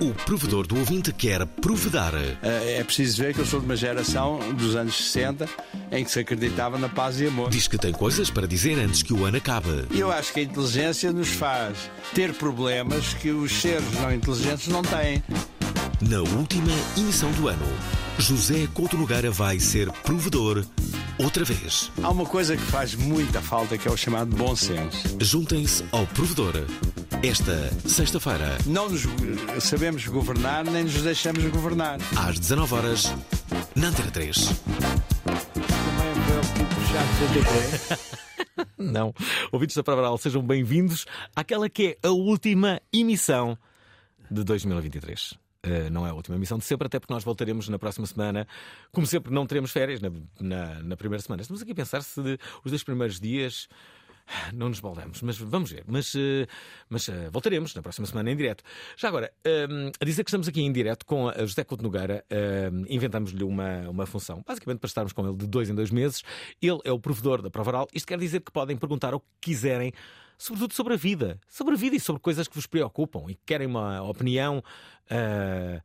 O provedor do ouvinte quer provedar. É preciso ver que eu sou de uma geração dos anos 60 em que se acreditava na paz e amor. Diz que tem coisas para dizer antes que o ano acabe. Eu acho que a inteligência nos faz ter problemas que os seres não inteligentes não têm. Na última emissão do ano, José Couto Nogueira vai ser provedor outra vez. Há uma coisa que faz muita falta que é o chamado bom senso. Juntem-se ao provedor. Esta sexta-feira, Não nos sabemos governar nem nos deixamos governar. às 19 horas, na Antena 3. Não. Ouvintes da Prova Oral, sejam bem-vindos àquela que é a última emissão de 2023. Uh, não é a última emissão de sempre, até porque nós voltaremos na próxima semana. Como sempre, não teremos férias na, na, na primeira semana. Estamos aqui a pensar se de- os dois primeiros dias não nos baldamos, mas vamos ver. Mas, eh, mas eh, voltaremos na próxima semana em direto. Já agora, a dizer que estamos aqui em direto com a José Couto Nogueira, inventamos-lhe uma, uma função, basicamente para estarmos com ele de dois em dois meses. Ele é o provedor da prova oral. Isto quer dizer que podem perguntar o que quiserem, sobretudo sobre a vida. Sobre a vida e sobre coisas que vos preocupam e que querem uma opinião. eh,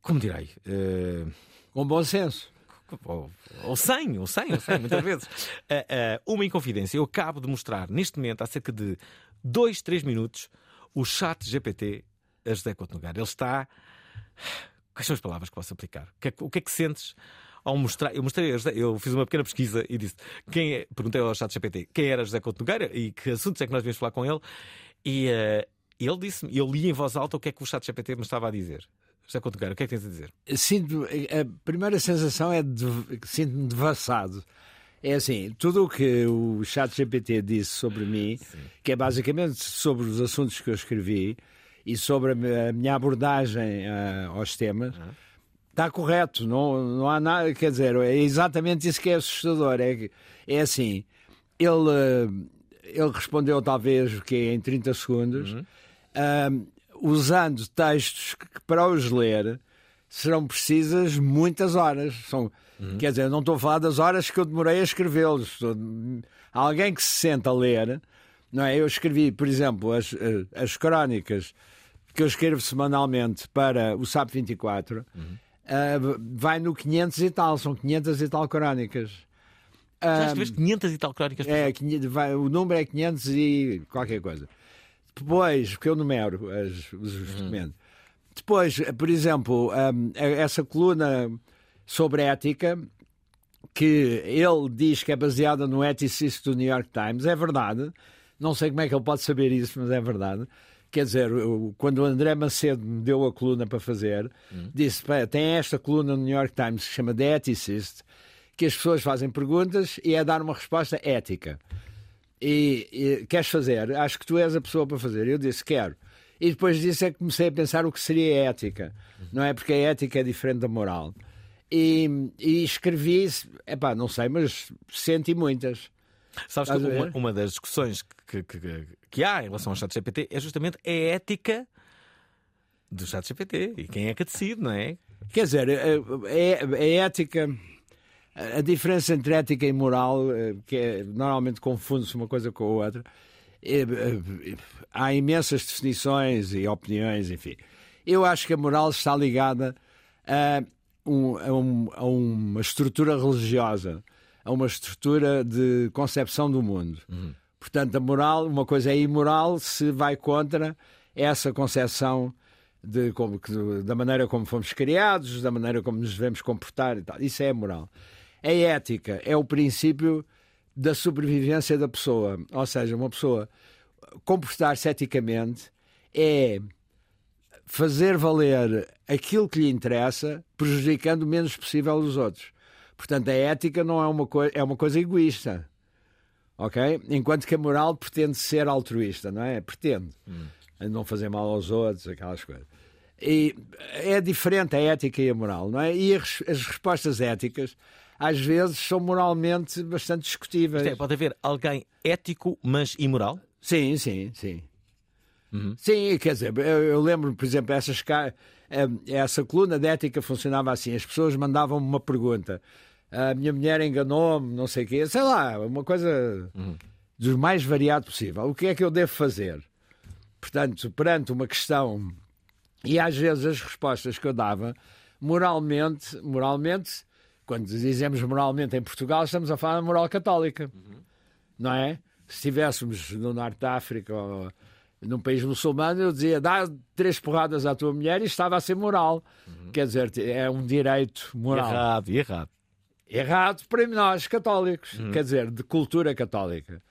como direi? eh, Com bom senso. ou, ou sem, ou sem, ou sem, muitas vezes. Ah, uma inconfidência. Eu acabo de mostrar neste momento, há cerca de 2, 3 minutos, o chat GPT a José Couto Nogueira. Ele está. Quais são as palavras que posso aplicar? O que é, que- o que, é que sentes ao mostrar? Eu mostrei, eu fiz uma pequena pesquisa e disse: quem é, perguntei ao chat GPT quem era José Couto Nogueira e que assuntos é que nós devíamos falar com ele. E ah, ele disse-me, eu li em voz alta o que é que o chat GPT me estava a dizer. José Couto Nogueira, o que é que tens a dizer? Sinto, a primeira sensação é de sinto-me devassado. É assim, tudo o que o chat GPT disse sobre mim, que é basicamente sobre os assuntos que eu escrevi e sobre a mi- a minha abordagem ah, aos temas, está correto. Não, não há nada, quer dizer, é exatamente isso que é assustador. É, é assim, ele, ah, ele respondeu talvez que em 30 segundos, ah, usando textos que para os ler serão precisas muitas horas. São, Quer dizer, não estou a falar das horas que eu demorei a escrevê-los. Alguém que se senta a ler, não é? Eu escrevi, por exemplo, as, eh, as crónicas que eu escrevo semanalmente para o SAP 24, ah, vai no 500 e tal, são 500 e tal crónicas. Já Ah, escreveste 500 e tal crónicas é, 500 vai- o número é 500 e qualquer coisa. Depois, porque eu numero as- os os documentos. Depois, por exemplo, hum, essa coluna sobre ética, que ele diz que é baseada no Ethicist do New York Times, é verdade. Não sei como é que ele pode saber isso, mas é verdade. Quer dizer, eu- quando o André Macedo me deu a coluna para fazer, disse: "Pá, tem esta coluna no New York Times que se chama The Ethicist, que as pessoas fazem perguntas e é dar uma resposta ética. E, e queres fazer? Acho que tu és a pessoa para fazer. Eu disse: quero. E depois disso é que comecei a pensar o que seria ética, não é? Porque a ética é diferente da moral. E, e escrevi, epá, não sei, mas senti muitas. Sabes que Estás uma, uma das discussões que, que, que- que há em relação ao chat GPT é justamente a ética do chat GPT e quem é que decide, não é? Quer dizer, a, a- a ética, a diferença entre ética e moral, eh, que é, normalmente confunde-se uma coisa com a outra, é, eh, há imensas definições e opiniões, enfim. Eu acho que a moral está ligada a, um- a um- a uma estrutura religiosa, a uma estrutura de concepção do mundo. Portanto, a moral, uma coisa é imoral se vai contra essa concepção de como, da maneira como fomos criados, da maneira como nos devemos comportar e tal. Isso é moral. A ética é o princípio da sobrevivência da pessoa. Ou seja, uma pessoa comportar-se eticamente é fazer valer aquilo que lhe interessa, prejudicando o menos possível os outros. Portanto, a ética não é uma, é uma coisa egoísta. Ok? Enquanto que a moral pretende ser altruísta, não é? Pretende. A Não fazer mal aos outros, aquelas coisas. E é diferente a ética e a moral, não é? E as, as respostas éticas, às vezes, são moralmente bastante discutíveis. É, pode haver alguém ético, mas imoral? Sim, sim, sim. Sim, quer dizer, eu, eu lembro, por exemplo, essas, eh, essa coluna de ética funcionava assim: as pessoas mandavam-me uma pergunta. A minha mulher enganou-me, não sei o quê, sei lá, uma coisa do mais variado possível. O que é que eu devo fazer? Portanto, perante uma questão, e às vezes as respostas que eu dava, moralmente, moralmente, quando dizemos moralmente em Portugal, estamos a falar de moral católica não é? Se estivéssemos no Norte da África ou num país muçulmano, eu dizia dá três porradas à tua mulher e estava a ser moral. Quer dizer, é um direito moral. Errado, errado. Errado para nós, católicos. Quer dizer, de cultura católica.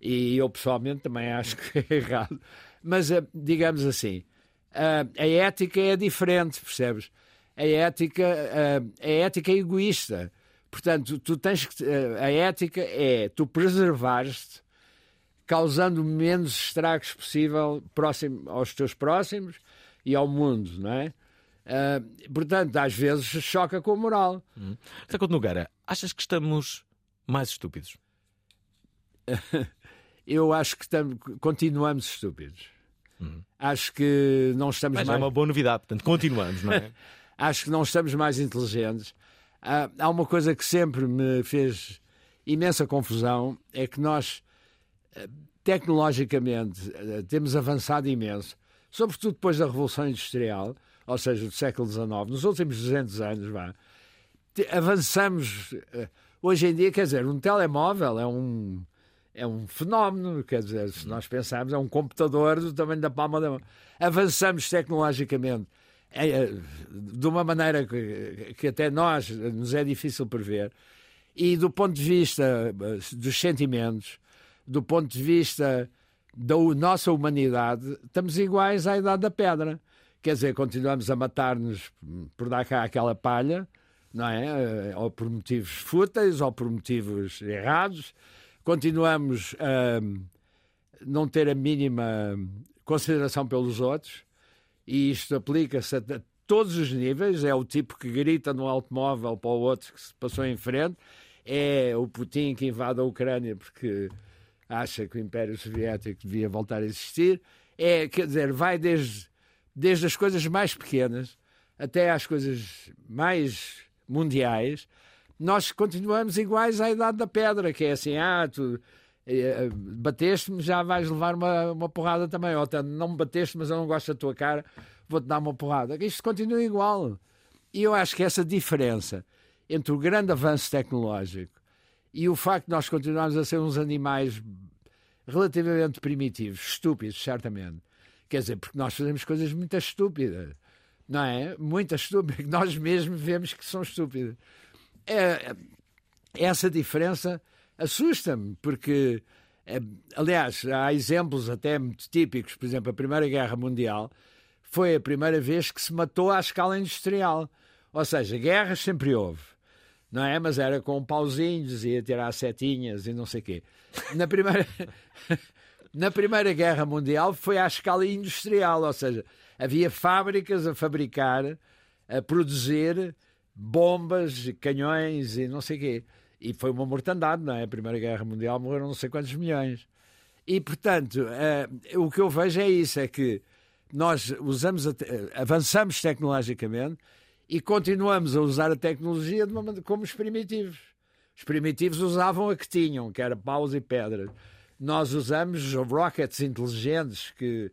E eu pessoalmente também acho que é errado. Mas, eh, digamos assim, a ética é diferente, percebes? A ética, a ética é egoísta. Portanto, tu tens que. eh, A ética é tu preservares-te causando o menos estragos possível próximo, aos teus próximos e ao mundo, não é? Ah, portanto, às vezes choca com a moral. Zé Couto Nogueira, achas que estamos mais estúpidos? Eu acho que estamos, continuamos estúpidos. Acho que não estamos Mas é mais. uma boa novidade, portanto, continuamos, não é? acho que não estamos mais inteligentes. Há, há uma coisa que sempre me fez imensa confusão: é que nós, eh, tecnologicamente, temos avançado imenso, sobretudo depois da Revolução Industrial, ou seja, do século XIX, nos últimos 200 anos, vá, avançamos. eh, Hoje em dia, quer dizer, um telemóvel é um. É um fenómeno, quer dizer, se nós pensarmos, é um computador do tamanho da palma da mão. Avançamos tecnologicamente é, de uma maneira que, que até nós nos é difícil prever, e do ponto de vista eh, dos sentimentos, do ponto de vista da nossa humanidade, estamos iguais à idade da pedra. Quer dizer, continuamos a matar-nos por dar cá aquela palha, não é? Eh, Ou por motivos fúteis, ou por motivos errados. Continuamos a não ter a mínima consideração pelos outros e isto aplica-se a todos os níveis. É o tipo que grita no automóvel para o outro que se passou em frente, é o Putin que invade a Ucrânia porque acha que o Império Soviético devia voltar a existir. É, quer dizer, vai desde, desde as coisas mais pequenas até às coisas mais mundiais. Nós continuamos iguais à idade da pedra, que é assim, ah, tu eh, bateste-me, já vais levar uma, uma porrada também. Ou não me bateste, mas eu não gosto da tua cara, vou-te dar uma porrada. Isto continua igual. E eu acho que essa diferença entre o grande avanço tecnológico e o facto de nós continuarmos a ser uns animais relativamente primitivos, estúpidos, certamente. Quer dizer, porque nós fazemos coisas muito estúpidas, não é? Muito estúpidas, que nós mesmos vemos que são estúpidas. É, essa diferença assusta-me, porque, eh, aliás, há exemplos até muito típicos, por exemplo, a Primeira Guerra Mundial foi a primeira vez que se matou à escala industrial. Ou seja, guerras sempre houve, não é? Mas era com pauzinhos, ia tirar setinhas e não sei o quê. Na primeira, na primeira Guerra Mundial foi à escala industrial, ou seja, havia fábricas a fabricar, a produzir bombas, canhões e não sei quê. E foi uma mortandade, não é? A Primeira Guerra Mundial morreram não sei quantos milhões. E, portanto, eh, o que eu vejo é isso, é que nós usamos te- avançamos tecnologicamente e continuamos a usar a tecnologia de uma como os primitivos. Os primitivos usavam a que tinham, que era paus e pedras. Nós usamos rockets inteligentes que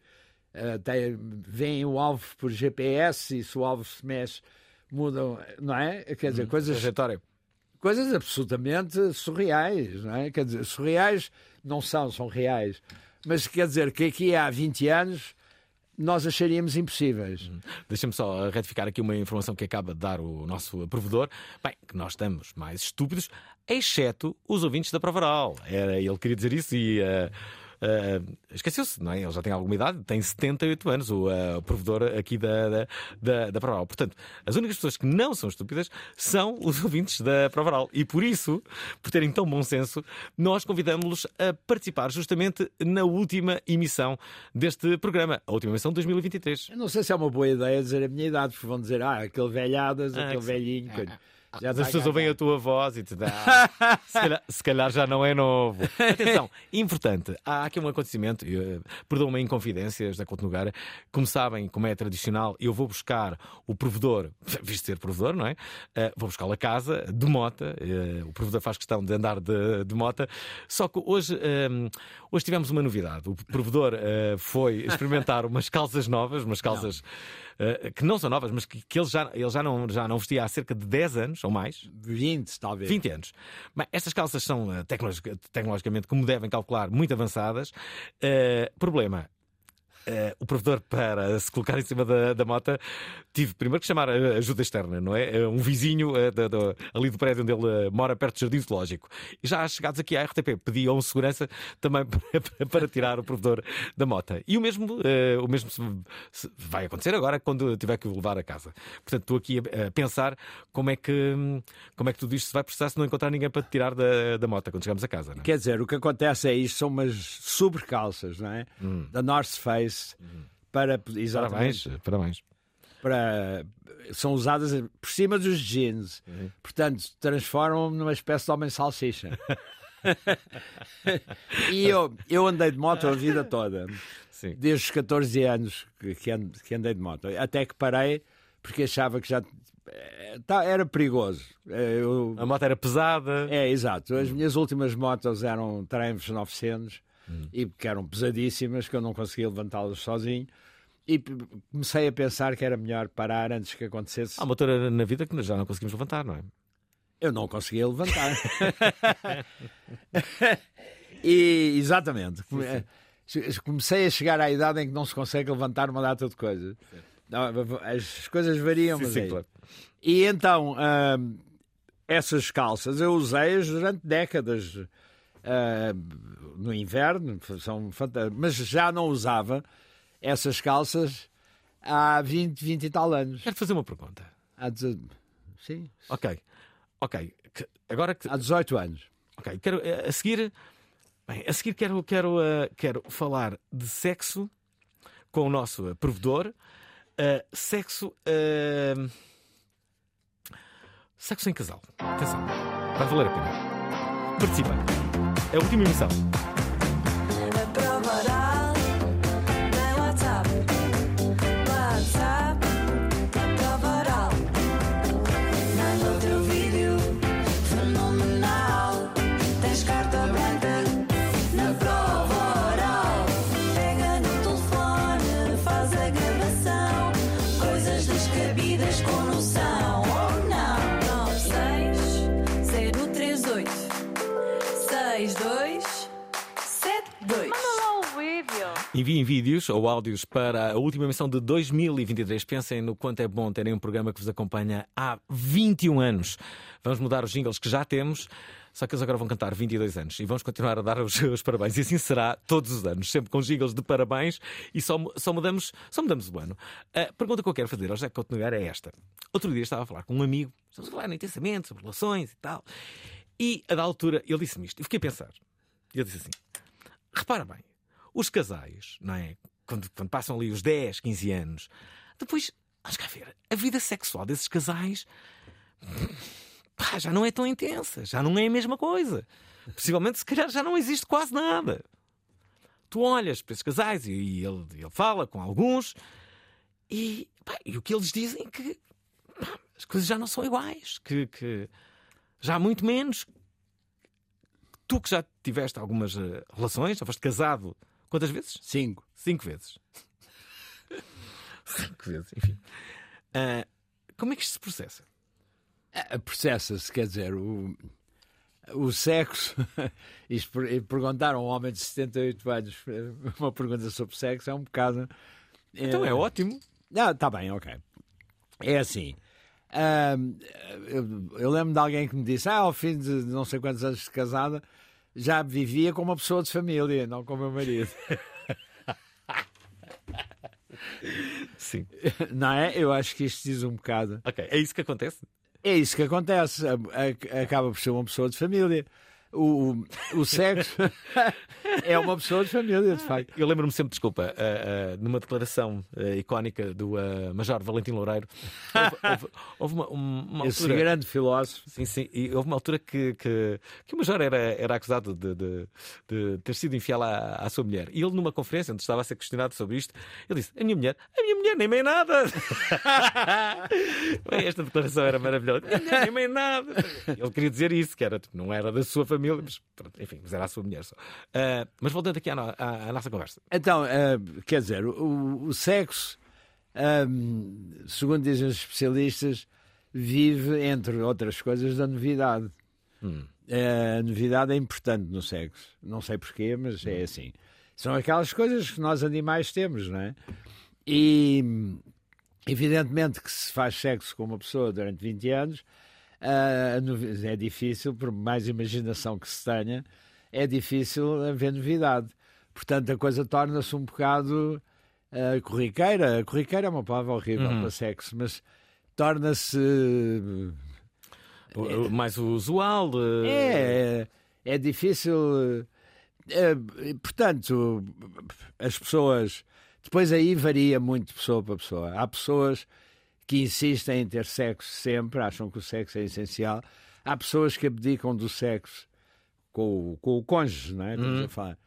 eh, têm- veem o alvo por GPS e se o alvo se mexe, mudam, não é? Quer dizer, coisas Trajetória. coisas absolutamente surreais, não é? Quer dizer, surreais não são, são reais. Mas quer dizer que aqui há 20 anos nós acharíamos impossíveis. Deixa-me só retificar aqui uma informação que acaba de dar o nosso provedor. Bem, que nós estamos mais estúpidos, exceto os ouvintes da prova oral. Era, ele queria dizer isso e. eh, eh, Esqueceu-se, não é? Ele já tem alguma idade, tem 78 anos, o, eh, o provedor aqui da, da, da, da prova oral. Portanto, as únicas pessoas que não são estúpidas são os ouvintes da prova oral. E por isso, por terem tão bom senso, nós convidamos-los a participar justamente na última emissão deste programa, a última emissão de 2023. Eu não sei se é uma boa ideia dizer a minha idade, porque vão dizer, ah, aquele velhadas, Ah, aquele que- velhinho. coisa. Já As pessoas ouvem a tua voz e te dá. se, calhar, se calhar já não é novo. Atenção, importante. Há aqui um acontecimento, uh, perdoam-me em confidências da Couto Nogueira. Como sabem, como é tradicional, eu vou buscar o provedor, visto ser provedor, não é? Uh, vou buscá-lo a casa, de mota. Uh, o provedor faz questão de andar de, de mota. Só que hoje, um, hoje tivemos uma novidade. O provedor uh, foi experimentar umas calças novas, umas calças. uh, que não são novas, mas que, que ele, já, ele já, não, já não vestia há cerca de 10 anos ou mais. 20, talvez. 20 anos. Bem, estas calças são eh, tecnologi- tecnologicamente, como devem calcular, muito avançadas. Eh, problema. Eh, o provedor, para se colocar em cima da, da moto, tive primeiro que chamar ajuda externa, não é? Eh, Um vizinho eh, da- da- ali do prédio onde ele eh, mora, perto do Jardim Zoológico. E já chegados aqui à RTP, pedi a um segurança também para, para tirar o provedor da moto. E o mesmo, o mesmo vai acontecer agora quando tiver que o levar a casa. Portanto, estou aqui a, pensar como é, que, como é que tudo isto se vai processar se não encontrar ninguém para te tirar da, da moto quando chegamos a casa. Não é? Quer dizer, o que acontece é isto, são umas sobrecalças, não é? Da North Face, para, exatamente, Parabéns, parabéns. para, são usadas por cima dos jeans. Portanto, transformam-me numa espécie de homem salsicha. e eu, eu andei de moto a vida toda, Sim. desde os 14 anos que andei de moto, até que parei porque achava que já eh, tá- era perigoso. Eh, Eu, A moto era pesada. é, exato. As minhas últimas motos eram Triumph 900 e que eram pesadíssimas, que eu não conseguia levantá-las sozinho. E comecei a pensar que era melhor parar antes que acontecesse. Há uma altura na vida que já não conseguimos levantar, não é? Eu não conseguia levantar. e, exatamente. Come- Comecei a chegar à idade em que não se consegue levantar uma data de coisas. Não, As coisas variam, Sim, mas sim, claro. E então, hum, essas calças eu usei-as durante décadas. Hum, no inverno, são fanta- mas já não usava essas calças há 20, 20 e tal anos. Quero fazer uma pergunta. Há, deze- sim, Ok, ok. Agora que. há 18 anos. Ok, quero eh, a seguir. Bem, a seguir quero, quero, eh, quero falar de sexo com o nosso eh, provedor. Eh, sexo. eh, sexo em casal. Atenção. Vai valer a pena. Participa. É a última emissão. Enviem vídeos ou áudios para a última emissão de 2023. Pensem no quanto é bom terem um programa que vos acompanha há 21 anos. Vamos mudar os jingles que já temos, só que eles agora vão cantar 22 anos e vamos continuar a dar os, os parabéns. E assim será todos os anos, sempre com jingles de parabéns e só, só, mudamos, só mudamos o ano. A pergunta que eu quero fazer ao José Couto Nogueira é esta. Outro dia estava a falar com um amigo, estamos a falar intensamente sobre relações e tal, e a da altura ele disse-me isto. E fiquei a pensar. Ele disse assim: repara bem, os casais, não é? Quando, quando passam ali os 10, 15 anos, depois, vamos cá ver, a vida sexual desses casais pá, já não é tão intensa, já não é a mesma coisa. Possivelmente, se calhar, já não existe quase nada. Tu olhas para esses casais e, e ele, ele fala com alguns e, pá, e o que eles dizem é que pá, as coisas já não são iguais, que, que já há muito menos. Tu que já tiveste algumas eh, relações, já foste casado quantas vezes? Cinco. Cinco vezes. Cinco vezes, enfim. Ah, como é que isto se processa? Ah, Processa-se, quer dizer, o, o sexo. Isto, per- perguntar a um homem de 78 anos uma pergunta sobre sexo é um bocado. Então é ótimo. Não, tá bem, ok. É assim. ahm, eu, eu lembro de alguém que me disse: Ah, ao fim de não sei quantos anos de casada, já vivia com uma pessoa de família, não com o meu marido. Sim. não é? Eu acho que isto diz um bocado. Ok, é isso que acontece. É isso que acontece. Acaba por ser uma pessoa de família. O, o, sexo é uma pessoa de família, de facto. Eu lembro-me sempre, desculpa, ah, ah, numa declaração ah, icónica do Major Valentim Loureiro, houve, houve- houve uma, um- uma Esse altura. grande filósofo. Sim, sim. E houve uma altura que, que, que o Major era, era acusado de, de- de ter sido infiel à, à sua mulher. E ele, numa conferência onde estava a ser questionado sobre isto, ele disse: A minha mulher, a minha mulher nem meio nada. Bem, Esta declaração era maravilhosa. A minha mulher nem meio nada. Ele queria dizer isso, que era, tipo, não era da sua família, mas pronto, enfim, mas era a sua mulher só. Ah, mas voltando aqui à, no- à- à nossa conversa. Então, ah, quer dizer, o, o sexo, ah, segundo dizem os especialistas, vive, entre outras coisas, da novidade. Ah, a novidade é importante no sexo. Não sei porquê, mas é assim. São aquelas coisas que nós animais temos, não é? E evidentemente que se faz sexo com uma pessoa durante 20 anos, é difícil, por mais imaginação que se tenha, é difícil haver novidade. Portanto, a coisa torna-se um bocado ah, corriqueira. Corriqueira é uma palavra horrível para sexo, mas torna-se. Mais usual. ah, É, é difícil. é, portanto, as pessoas. Depois aí varia muito de pessoa para pessoa. Há pessoas que insistem em ter sexo sempre, acham que o sexo é essencial. Há pessoas que abdicam do sexo com, o- com o cônjuge, não é? Estamos a falar.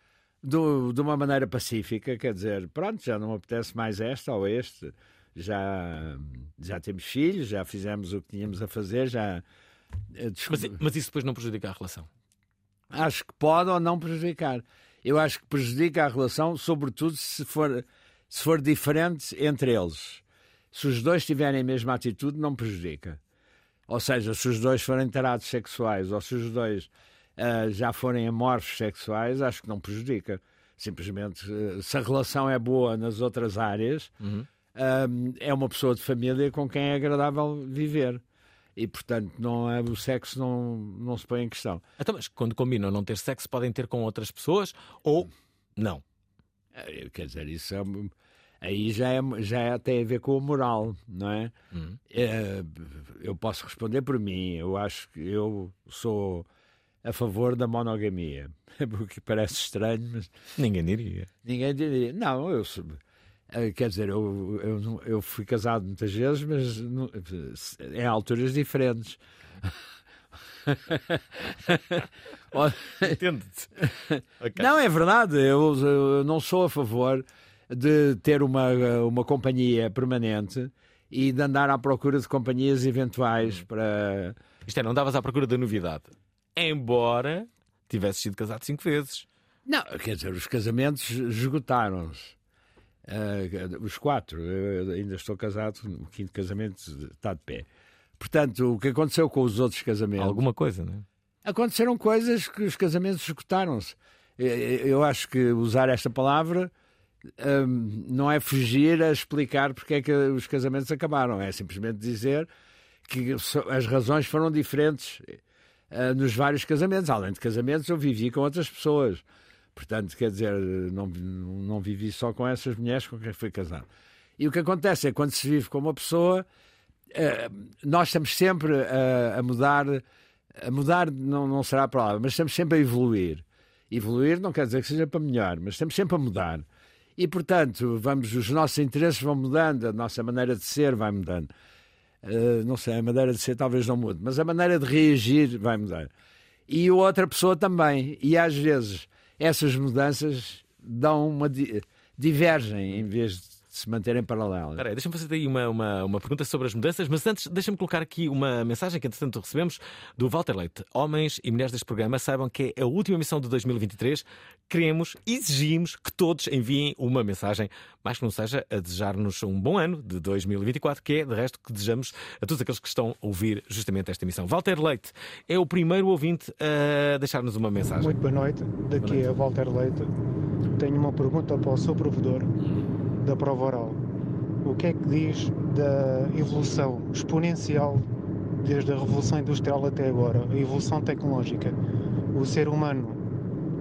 Do- de uma maneira pacífica, quer dizer, pronto, já não apetece mais esta ou este, já, já temos filhos, já fizemos o que tínhamos a fazer, já. eh, Mas, mas isso depois não prejudica a relação. acho que pode ou não prejudicar. Eu acho que prejudica a relação, sobretudo se for, se for diferente entre eles. Se os dois tiverem a mesma atitude, não prejudica. Ou seja, se os dois forem tarados sexuais ou se os dois ah, já forem amorfos sexuais, acho que não prejudica. Simplesmente, eh, se a relação é boa nas outras áreas, ah, é uma pessoa de família com quem é agradável viver. E, portanto, não é, o sexo não, não se põe em questão. Então, mas quando combinam não ter sexo, podem ter com outras pessoas ou não. Eh, Quer dizer, isso é, aí já, é, já é- tem a ver com a moral, não é? Eh, Eu posso responder por mim. Eu acho que eu sou a favor da monogamia. O que parece estranho, mas Ninguém diria. ninguém diria. Não, eu sou. eh, Quer dizer, eu, eu, eu fui casado muitas vezes, mas não- em alturas diferentes. Entende-te? Ok. Não, é verdade. Eu, eu não sou a favor de ter uma, uma companhia permanente e de andar à procura de companhias eventuais para. Isto é, não davas à procura da novidade. Embora tivesses sido casado cinco vezes. Não, quer dizer, os casamentos esgotaram-se. Ah, os quatro. Eu ainda estou casado, o quinto casamento está de pé. Portanto, o que aconteceu com os outros casamentos. Alguma coisa, não é? aconteceram coisas que os casamentos escutaram-se. Eh, Eu acho que usar esta palavra não é fugir a explicar porque é que os casamentos acabaram, é simplesmente dizer que as razões foram diferentes eh, nos vários casamentos. Além de casamentos, eu vivi com outras pessoas. Portanto, quer dizer, não, não vivi só com essas mulheres com quem fui casado. E o que acontece é quando se vive com uma pessoa, eh, nós estamos sempre a, a mudar, a mudar não, não será a palavra, mas estamos sempre a evoluir. Evoluir não quer dizer que seja para melhor, mas estamos sempre a mudar. E, portanto, vamos, os nossos interesses vão mudando, a nossa maneira de ser vai mudando. Eh, não sei, a maneira de ser talvez não mude, mas a maneira de reagir vai mudar. E outra pessoa também. E às vezes essas mudanças dão uma di- divergem em vez de se manterem paralelas. Espera aí, deixa-me fazer aí uma, uma, uma pergunta sobre as mudanças, mas antes deixa-me colocar aqui uma mensagem que, entretanto, recebemos do Walter Leite. Homens e mulheres deste programa saibam que é a última emissão de 2023. Queremos, exigimos que todos enviem uma mensagem, mais que não seja a desejar-nos um bom ano de 2024, que é, de resto, que desejamos a todos aqueles que estão a ouvir justamente esta emissão. Walter Leite é o primeiro ouvinte a deixar-nos uma mensagem. Muito boa noite, daqui é Walter Leite. Tenho uma pergunta para o seu provedor. Da prova oral. O que é que diz da evolução exponencial desde a Revolução Industrial até agora, a evolução tecnológica? O ser humano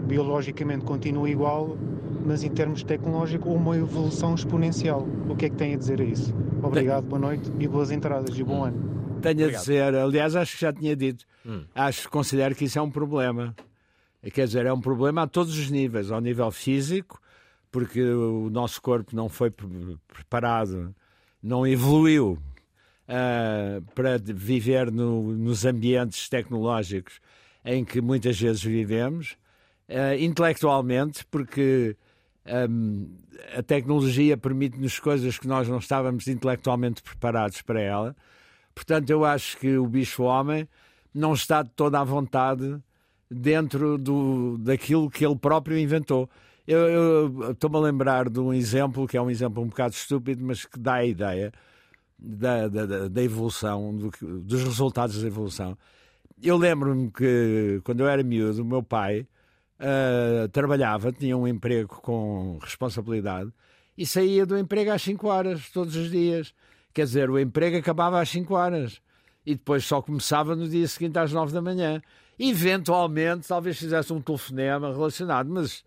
biologicamente continua igual, mas em termos tecnológicos, uma evolução exponencial. O que é que tem a dizer a isso? Obrigado, boa noite e boas entradas e bom ano. Tenho a Obrigado. dizer, aliás, acho que já tinha dito, Hum. acho, considero que isso é um problema. Quer dizer, é um problema a todos os níveis, ao nível físico, porque o nosso corpo não foi pre- preparado, não evoluiu ah, para viver no- nos ambientes tecnológicos em que muitas vezes vivemos, ah, intelectualmente, porque hum, a tecnologia permite-nos coisas que nós não estávamos intelectualmente preparados para ela. Portanto, eu acho que o bicho-homem não está de toda à vontade dentro do, daquilo que ele próprio inventou. Eu, estou-me a lembrar de um exemplo, que é um exemplo um bocado estúpido, mas que dá a ideia da, da, da- evolução, do dos resultados da evolução. Eu lembro-me que, quando eu era miúdo, o meu pai ah, trabalhava, tinha um emprego com responsabilidade e saía do emprego às 5 horas, todos os dias. Quer dizer, o emprego acabava às 5 horas e depois só começava no dia seguinte às 9 da manhã. Eventualmente, talvez fizesse um telefonema relacionado, mas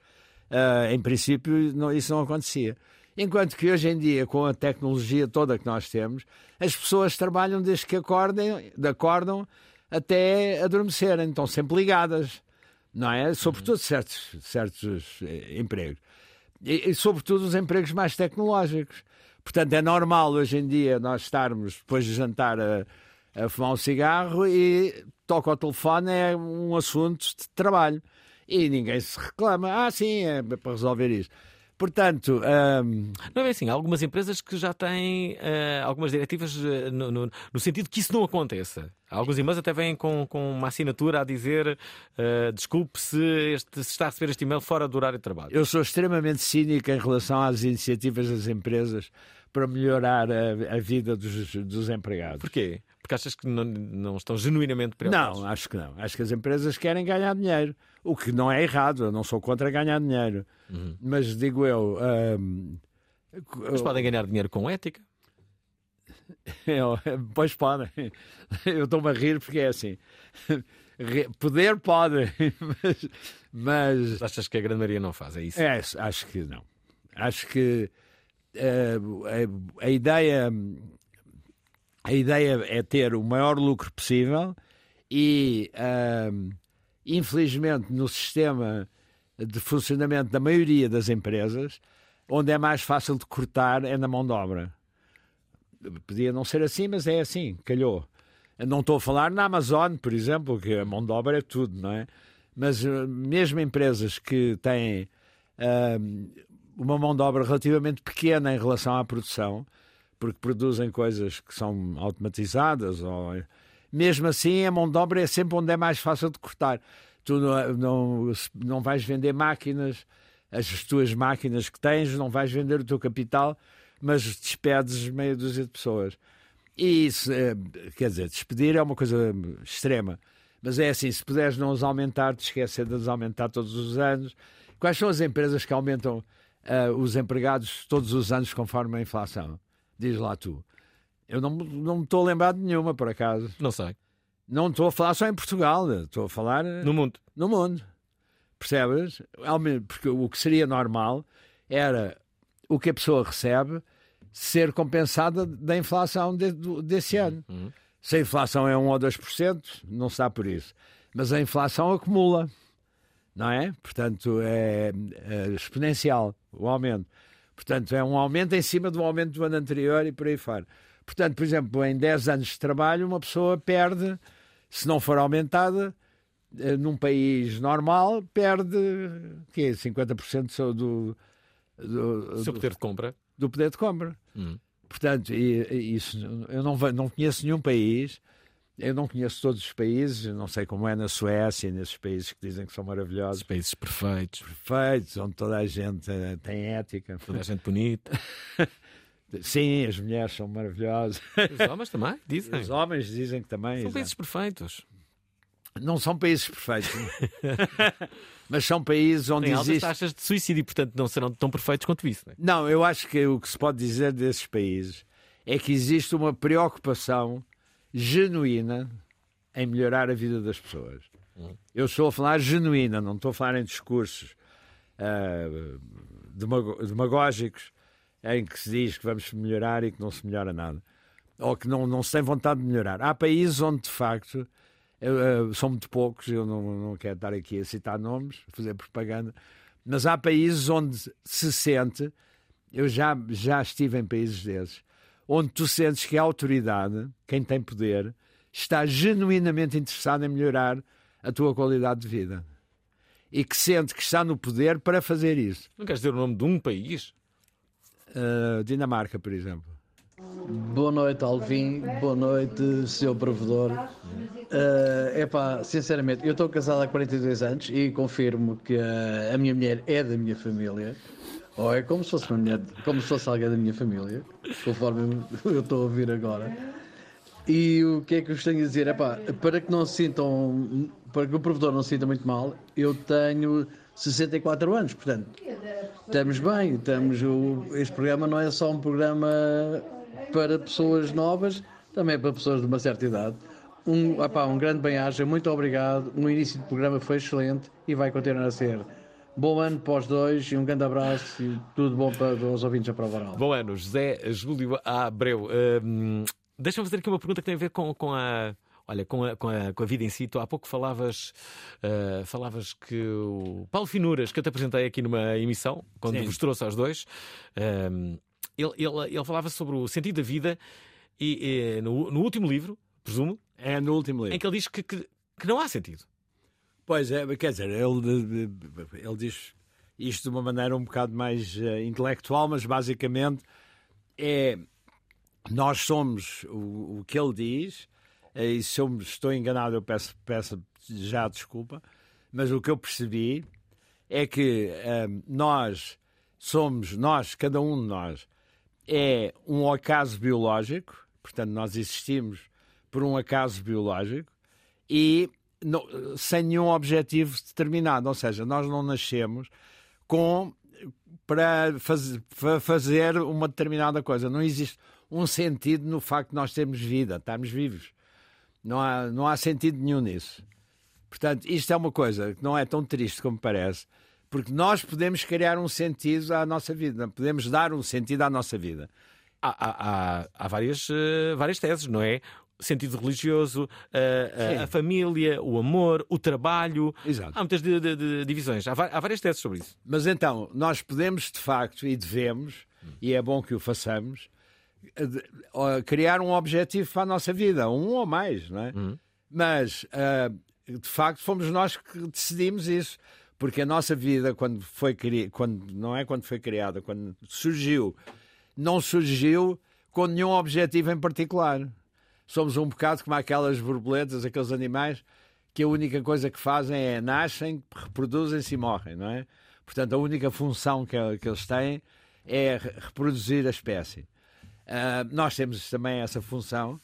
ah, em princípio não- isso não acontecia. Enquanto que hoje em dia, com a tecnologia toda que nós temos, as pessoas trabalham desde que acordem, acordam até adormecerem, estão sempre ligadas, não é? Sobretudo certos, certos eh, empregos. E, e sobretudo os empregos mais tecnológicos. Portanto, é normal hoje em dia nós estarmos, depois de jantar, a, a fumar um cigarro e toca ao telefone, é um assunto de trabalho. E ninguém se reclama. Ah, sim, é para resolver isso. Portanto, hum, Não é bem assim, há algumas empresas que já têm eh, algumas diretivas eh, no, no- no sentido que isso não aconteça. Alguns e-mails até vêm com, com uma assinatura a dizer eh, desculpe se, este, se está a receber este e-mail fora do horário de trabalho. eu sou extremamente cínico em relação às iniciativas das empresas para melhorar a, a vida dos, dos empregados. Porquê? Porque achas que não, não estão genuinamente preocupados? Não, acho que não. Acho que as empresas querem ganhar dinheiro. O que não é errado, eu não sou contra ganhar dinheiro. Mas digo eu. hum, Mas podem ganhar dinheiro com ética. eu- pois podem. Eu estou-me a rir porque é assim. Poder pode, mas, mas Achas que a grande maioria não faz? É isso? É, acho que não. Acho que a, a ideia a ideia é ter o maior lucro possível e ahm, infelizmente no sistema de funcionamento da maioria das empresas onde é mais fácil de cortar é na mão de obra. Podia não ser assim, mas é assim, calhou. Não estou a falar na Amazon, por exemplo, que a mão de obra é tudo, não é? Mas eh, mesmo empresas que têm ahm, uma mão de obra relativamente pequena em relação à produção, porque produzem coisas que são automatizadas, ou mesmo assim a mão de obra é sempre onde é mais fácil de cortar. Tu não, não, não vais vender máquinas, as tuas máquinas que tens, não vais vender o teu capital, mas despedes meia dúzia de pessoas. E isso, eh, quer dizer, despedir é uma coisa extrema. Mas é assim, se puderes não os aumentar, te esquecer de os aumentar todos os anos. Quais são as empresas que aumentam ah, os empregados todos os anos conforme a inflação? Diz lá tu. Eu não, não me estou a lembrar de nenhuma, por acaso. Não sei. Não estou a falar só em Portugal, estou a falar eh, No mundo. no mundo. Percebes? Porque o que seria normal era o que a pessoa recebe ser compensada da inflação de- desse ano. Se a inflação é 1 ou 2%, não se dá por isso. Mas a inflação acumula, não é? Portanto, é, é exponencial o aumento. Portanto, é um aumento em cima do aumento do ano anterior e por aí fora. Portanto, por exemplo, em 10 anos de trabalho, uma pessoa perde, se não for aumentada, eh, num país normal, perde quê? 50% do, seu- do, do, Seu poder de compra. do poder de compra. Hum. Portanto, isso, eu não, não conheço nenhum país, eu não conheço todos os países, não sei como é na Suécia, nesses países que dizem que são Os maravilhosos, países perfeitos. perfeitos, onde toda a gente eh, tem ética. Toda a gente bonita. Sim, as mulheres são maravilhosas. Os homens também, dizem. Os homens dizem que também. São exato. países perfeitos. Não são países perfeitos, mas são países onde Tem existe. taxas de suicídio e, portanto, não serão tão perfeitos quanto isso. Não é? Não, eu acho que o que se pode dizer desses países é que existe uma preocupação genuína em melhorar a vida das pessoas. Eu estou a falar genuína, não estou a falar em discursos demago- demagógicos em que se diz que vamos melhorar e que não se melhora nada. Ou que não, não se tem vontade de melhorar. Há países onde, de facto, eh, eh, são muito poucos, eu não, não quero estar aqui a citar nomes, fazer propaganda, mas há países onde se sente, eu já, já estive em países desses, onde tu sentes que a autoridade, quem tem poder, está genuinamente interessada em melhorar a tua qualidade de vida. E que sente que está no poder para fazer isso. Não queres dizer o nome de um país? Uh, Dinamarca, por exemplo. Boa noite, Alvin. Boa noite, seu provedor. É epá, sinceramente, eu estou casado há 42 anos e confirmo que eh, a minha mulher é da minha família. Ou é como se fosse uma mulher, como se fosse alguém da minha família, conforme eu estou a ouvir agora. E o que é que eu tenho a dizer? Epá, para que não se sintam, para que o provedor não se sinta muito mal, eu tenho 64 anos, portanto, estamos bem, estamos, o- este programa não é só um programa para pessoas novas, também é para pessoas de uma certa idade. Um, epá, um grande bem-aja, muito obrigado. O início do programa foi excelente e vai continuar a ser. Bom ano para os dois e um grande abraço e tudo bom para os ouvintes da Prova Oral. Bom ano, José Júlio Abreu. Hum, Deixa-me fazer aqui uma pergunta que tem a ver com, com a. Olha, com a, com, a, com a vida em si, tu há pouco falavas, ah, falavas que o Paulo Finuras, que eu te apresentei aqui numa emissão, quando Sim. vos trouxe aos dois, hum, ele, ele, ele falava sobre o sentido da vida e, e no, no último livro, presumo, É no último livro. em que ele diz que, que, que não há sentido. Pois é, quer dizer, ele, ele diz isto de uma maneira um bocado mais eh, intelectual, mas basicamente é nós somos o, o que ele diz, eh, e se eu estou enganado, eu peço, peço já desculpa, mas o que eu percebi é que eh, nós somos, nós, cada um de nós, é um acaso biológico, portanto, nós existimos por um acaso biológico e não- sem nenhum objetivo determinado. Ou seja, nós não nascemos com para faz- fa- fazer uma determinada coisa. Não existe um sentido no facto de nós termos vida, estamos vivos. Não há, não há sentido nenhum nisso. Portanto, isto é uma coisa que não é tão triste como parece, porque nós podemos criar um sentido à nossa vida, podemos dar um sentido à nossa vida. Há, há, há, há várias, eh, várias teses, não é? Sentido religioso, a- Sim. a, família, o amor, o trabalho. Exato. Há muitas de- de- de divisões. Há, há várias teses sobre isso. Mas então, nós podemos de facto e devemos, e é bom que o façamos, criar um objetivo para a nossa vida, um ou mais, não é? Mas ah, de facto fomos nós que decidimos isso, porque a nossa vida quando foi cri... quando não é quando foi criada, quando surgiu, não surgiu com nenhum objetivo em particular. Somos um bocado como aquelas borboletas, aqueles animais que a única coisa que fazem é nascem, reproduzem-se e morrem, não é? Portanto, a única função que, que eles têm é re- reproduzir a espécie. Ah, nós temos também essa função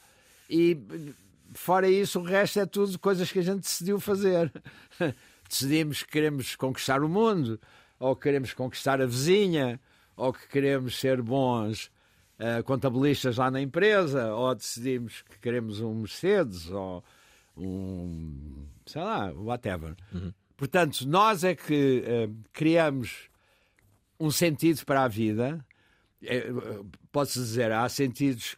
e, fora isso, o resto é tudo coisas que a gente decidiu fazer. Decidimos que queremos conquistar o mundo, ou que queremos conquistar a vizinha, ou que queremos ser bons ah, contabilistas lá na empresa, ou decidimos que queremos um Mercedes, ou um, sei lá, whatever. Portanto, nós é que eh, criamos um sentido para a vida. Eh, Pode-se dizer, há sentidos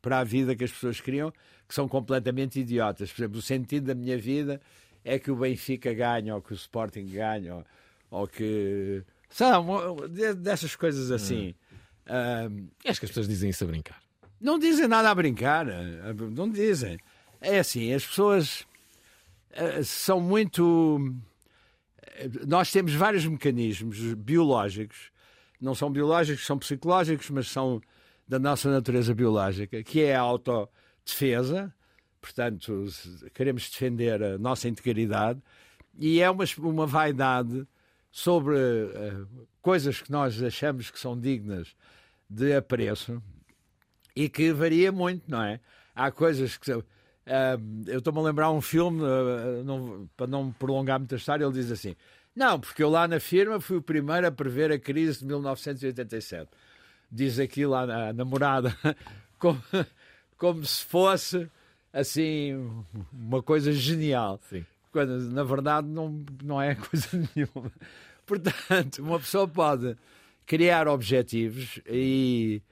para a vida que as pessoas criam que são completamente idiotas. Por exemplo, o sentido da minha vida é que o Benfica ganha, ou que o Sporting ganha, ou, ou que. Sei lá, dessas coisas assim. Ah, E acho que as pessoas dizem isso a brincar. não dizem nada a brincar, eh, não dizem. É assim, as pessoas eh, são muito. Nós temos vários mecanismos biológicos, não são biológicos, são psicológicos, mas são da nossa natureza biológica, que é a autodefesa, portanto, queremos defender a nossa integridade, e é uma, uma vaidade sobre eh, coisas que nós achamos que são dignas de apreço e que varia muito, não é? Há coisas que ah, eu estou-me a lembrar um filme, ah, não- para não prolongar muita história, ele diz assim: Não, porque eu lá na firma fui o primeiro a prever a crise de 1987. Diz aqui lá na namorada, como, como se fosse assim uma coisa genial. Sim. Quando na verdade não, não é coisa nenhuma. Portanto, uma pessoa pode criar objetivos e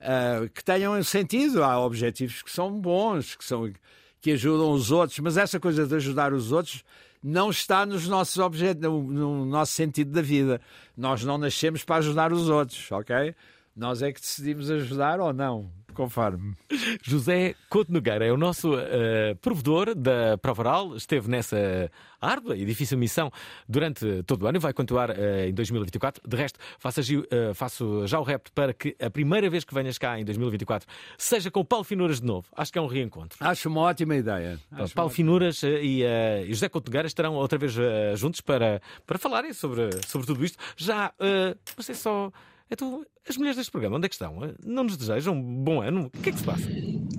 ah, que tenham sentido. Há objetivos que são bons, que, são, que ajudam os outros, mas essa coisa de ajudar os outros não está nos nossos objetivos, no, no nosso sentido da vida. Nós não nascemos para ajudar os outros, ok? Nós é que decidimos ajudar ou não, conforme. José Couto Nogueira é o nosso eh, provedor da Prova Oral, esteve nessa árdua e difícil missão durante todo o ano e vai continuar eh, em 2024. De resto, faço, agi- eh, faço já o repto para que a primeira vez que venhas cá em 2024 seja com o Paulo Finuras de novo. Acho que é um reencontro. Acho uma ótima ideia. Acho Paulo uma- Finuras e, e José Couto Nogueira estarão outra vez juntos para, para falarem sobre, sobre tudo isto. Já, eh, não sei só. Então, as mulheres deste programa, onde é que estão? Não nos desejam um bom ano? O que é que se passa?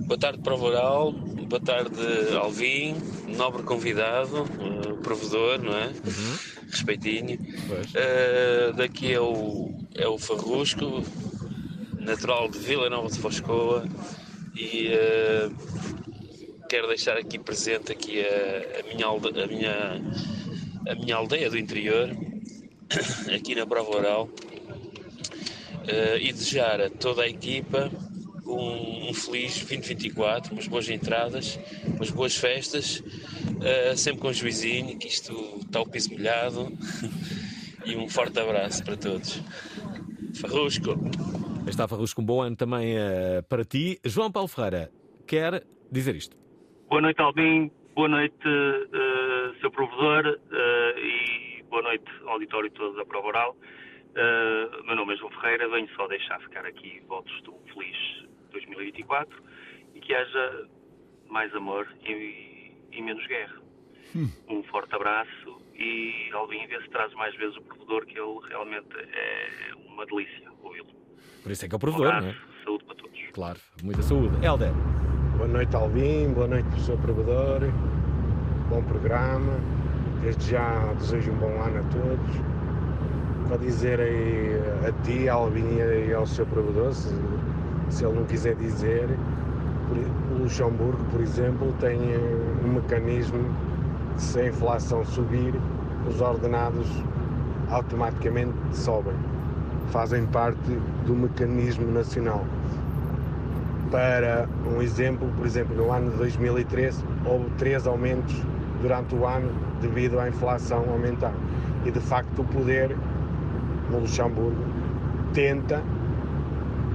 Boa tarde, Prova Oral. Boa tarde, Alvin, nobre convidado, eh, provedor, não é? Respeitinho. Eh, daqui é o, é o Farrusco, natural de Vila Nova de Foscoa. E eh, quero deixar aqui presente aqui a, a minha alde- a, minha, a minha aldeia do interior, aqui na Prova Oral. Eh, e desejar a toda a equipa um, um feliz 2024, umas boas entradas, umas boas festas, eh, sempre com juizinho, que isto está o piso molhado. e um forte abraço para todos. Farrusco! Está Farrusco, um bom ano também eh, para ti. João Paulo Ferreira quer dizer isto. Boa noite, Albin. Boa noite, eh, seu provedor. eh, e boa noite, auditório todo da Prova Oral. Eh, meu nome é João Ferreira. Venho só deixar ficar aqui votos de um feliz 2024 e que haja mais amor e, e menos guerra. Um forte abraço e, Albin, vê se traz mais vezes o provedor, que ele realmente é uma delícia ouvi-lo. Por isso é que é o Um provedor, não abraço, é? saúde para todos. Claro, muita saúde. Helder, Boa noite, Alvin. Boa noite, professor Provedor. Bom programa. Desde já desejo um bom ano a todos. Para dizer a ti, Alvin, e ao seu provedor, se, se ele não quiser dizer, o Luxemburgo, por exemplo, tem eh, um mecanismo de se a inflação subir, os ordenados automaticamente sobem. Fazem parte do mecanismo nacional. Para um exemplo, por exemplo, no ano de 2013 houve três aumentos durante o ano devido à inflação aumentar. E de facto o poder no Luxemburgo tenta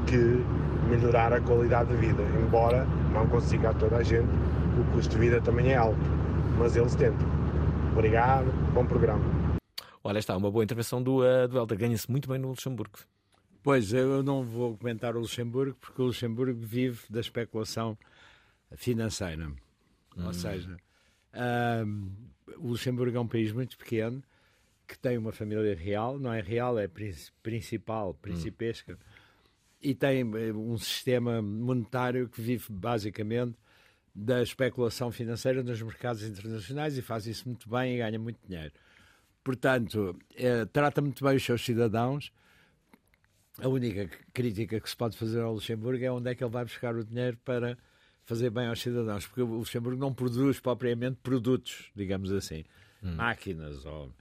que melhorar a qualidade de vida, embora não consiga a toda a gente, o custo de vida também é alto, mas eles tentam. Obrigado, bom programa. olha está, uma boa intervenção do, eh, do Helder. Ganha-se muito bem no Luxemburgo. Pois, eu não vou comentar o Luxemburgo, porque o Luxemburgo vive da especulação financeira. Ou seja, ahm, o Luxemburgo é um país muito pequeno, que tem uma família real, não é real, é prin- principal, principesca, e tem eh, um sistema monetário que vive basicamente da especulação financeira nos mercados internacionais e faz isso muito bem e ganha muito dinheiro. Portanto, eh, trata muito bem os seus cidadãos. A única crítica que se pode fazer ao Luxemburgo é onde é que ele vai buscar o dinheiro para fazer bem aos cidadãos, porque o Luxemburgo não produz propriamente produtos, digamos assim, máquinas ou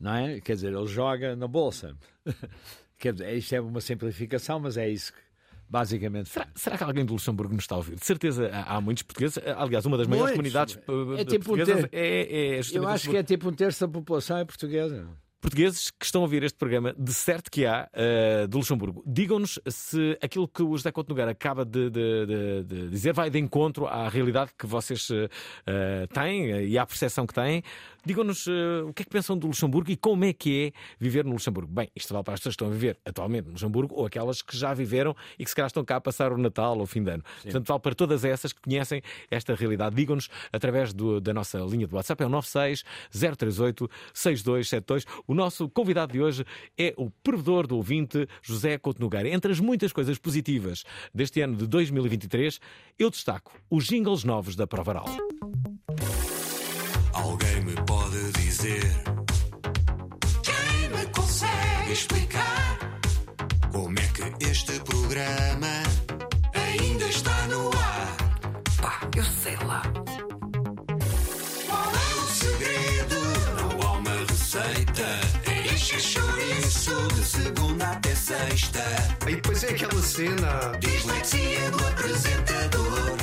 não é? Quer dizer, ele joga na bolsa. Quer dizer, isto é uma simplificação, mas é isso que basicamente faz. Será que alguém do Luxemburgo nos está a ouvir? De certeza há há muitos portugueses. Aliás, uma das maiores Muitos. comunidades eh, É tipo um portuguesas ter- é, é Eu acho que é tipo um terço da população é portuguesa. Portugueses que estão a ouvir este programa, de certo que há, eh, do Luxemburgo, digam-nos se aquilo que o José Couto Nogueira acaba de, de- de- de dizer vai de encontro à realidade que vocês eh, têm e à percepção que têm. Digam-nos eh, o que é que pensam do Luxemburgo e como é que é viver no Luxemburgo. Bem, isto vale para as pessoas que estão a viver atualmente no Luxemburgo ou aquelas que já viveram e que se calhar estão cá a passar o Natal ou o fim de ano. Portanto, vale para todas essas que conhecem esta realidade. Digam-nos através do- da nossa linha de WhatsApp, é o 96 038 6272. O nosso convidado de hoje é o provedor do ouvinte José Couto Nogueira. Entre as muitas coisas positivas deste ano de 2023, eu destaco os jingles novos da Provaral. Alguém me pode dizer Quem me consegue explicar Como é que este programa Ainda está no ar Pá, eu sei lá É encher chouriço de segunda até sexta E depois é aquela cena. Dislexia do apresentador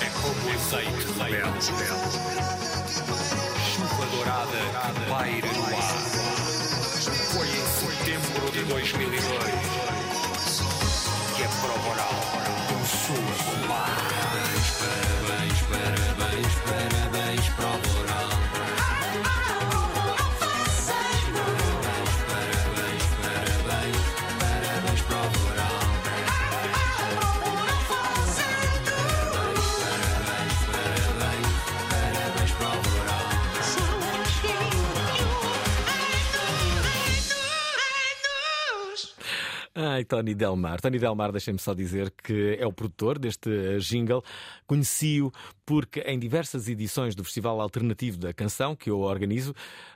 É como azeite de belo, Chuva dourada que paira no ar. Foi em setembro de 2002 que a prova oral começou a bombar. Parabéns, Ai, Tony Delmar. Tony Delmar, deixem-me só dizer que é o produtor deste eh, jingle. Conheci-o porque em diversas edições do Festival Alternativo da Canção, que eu organizo,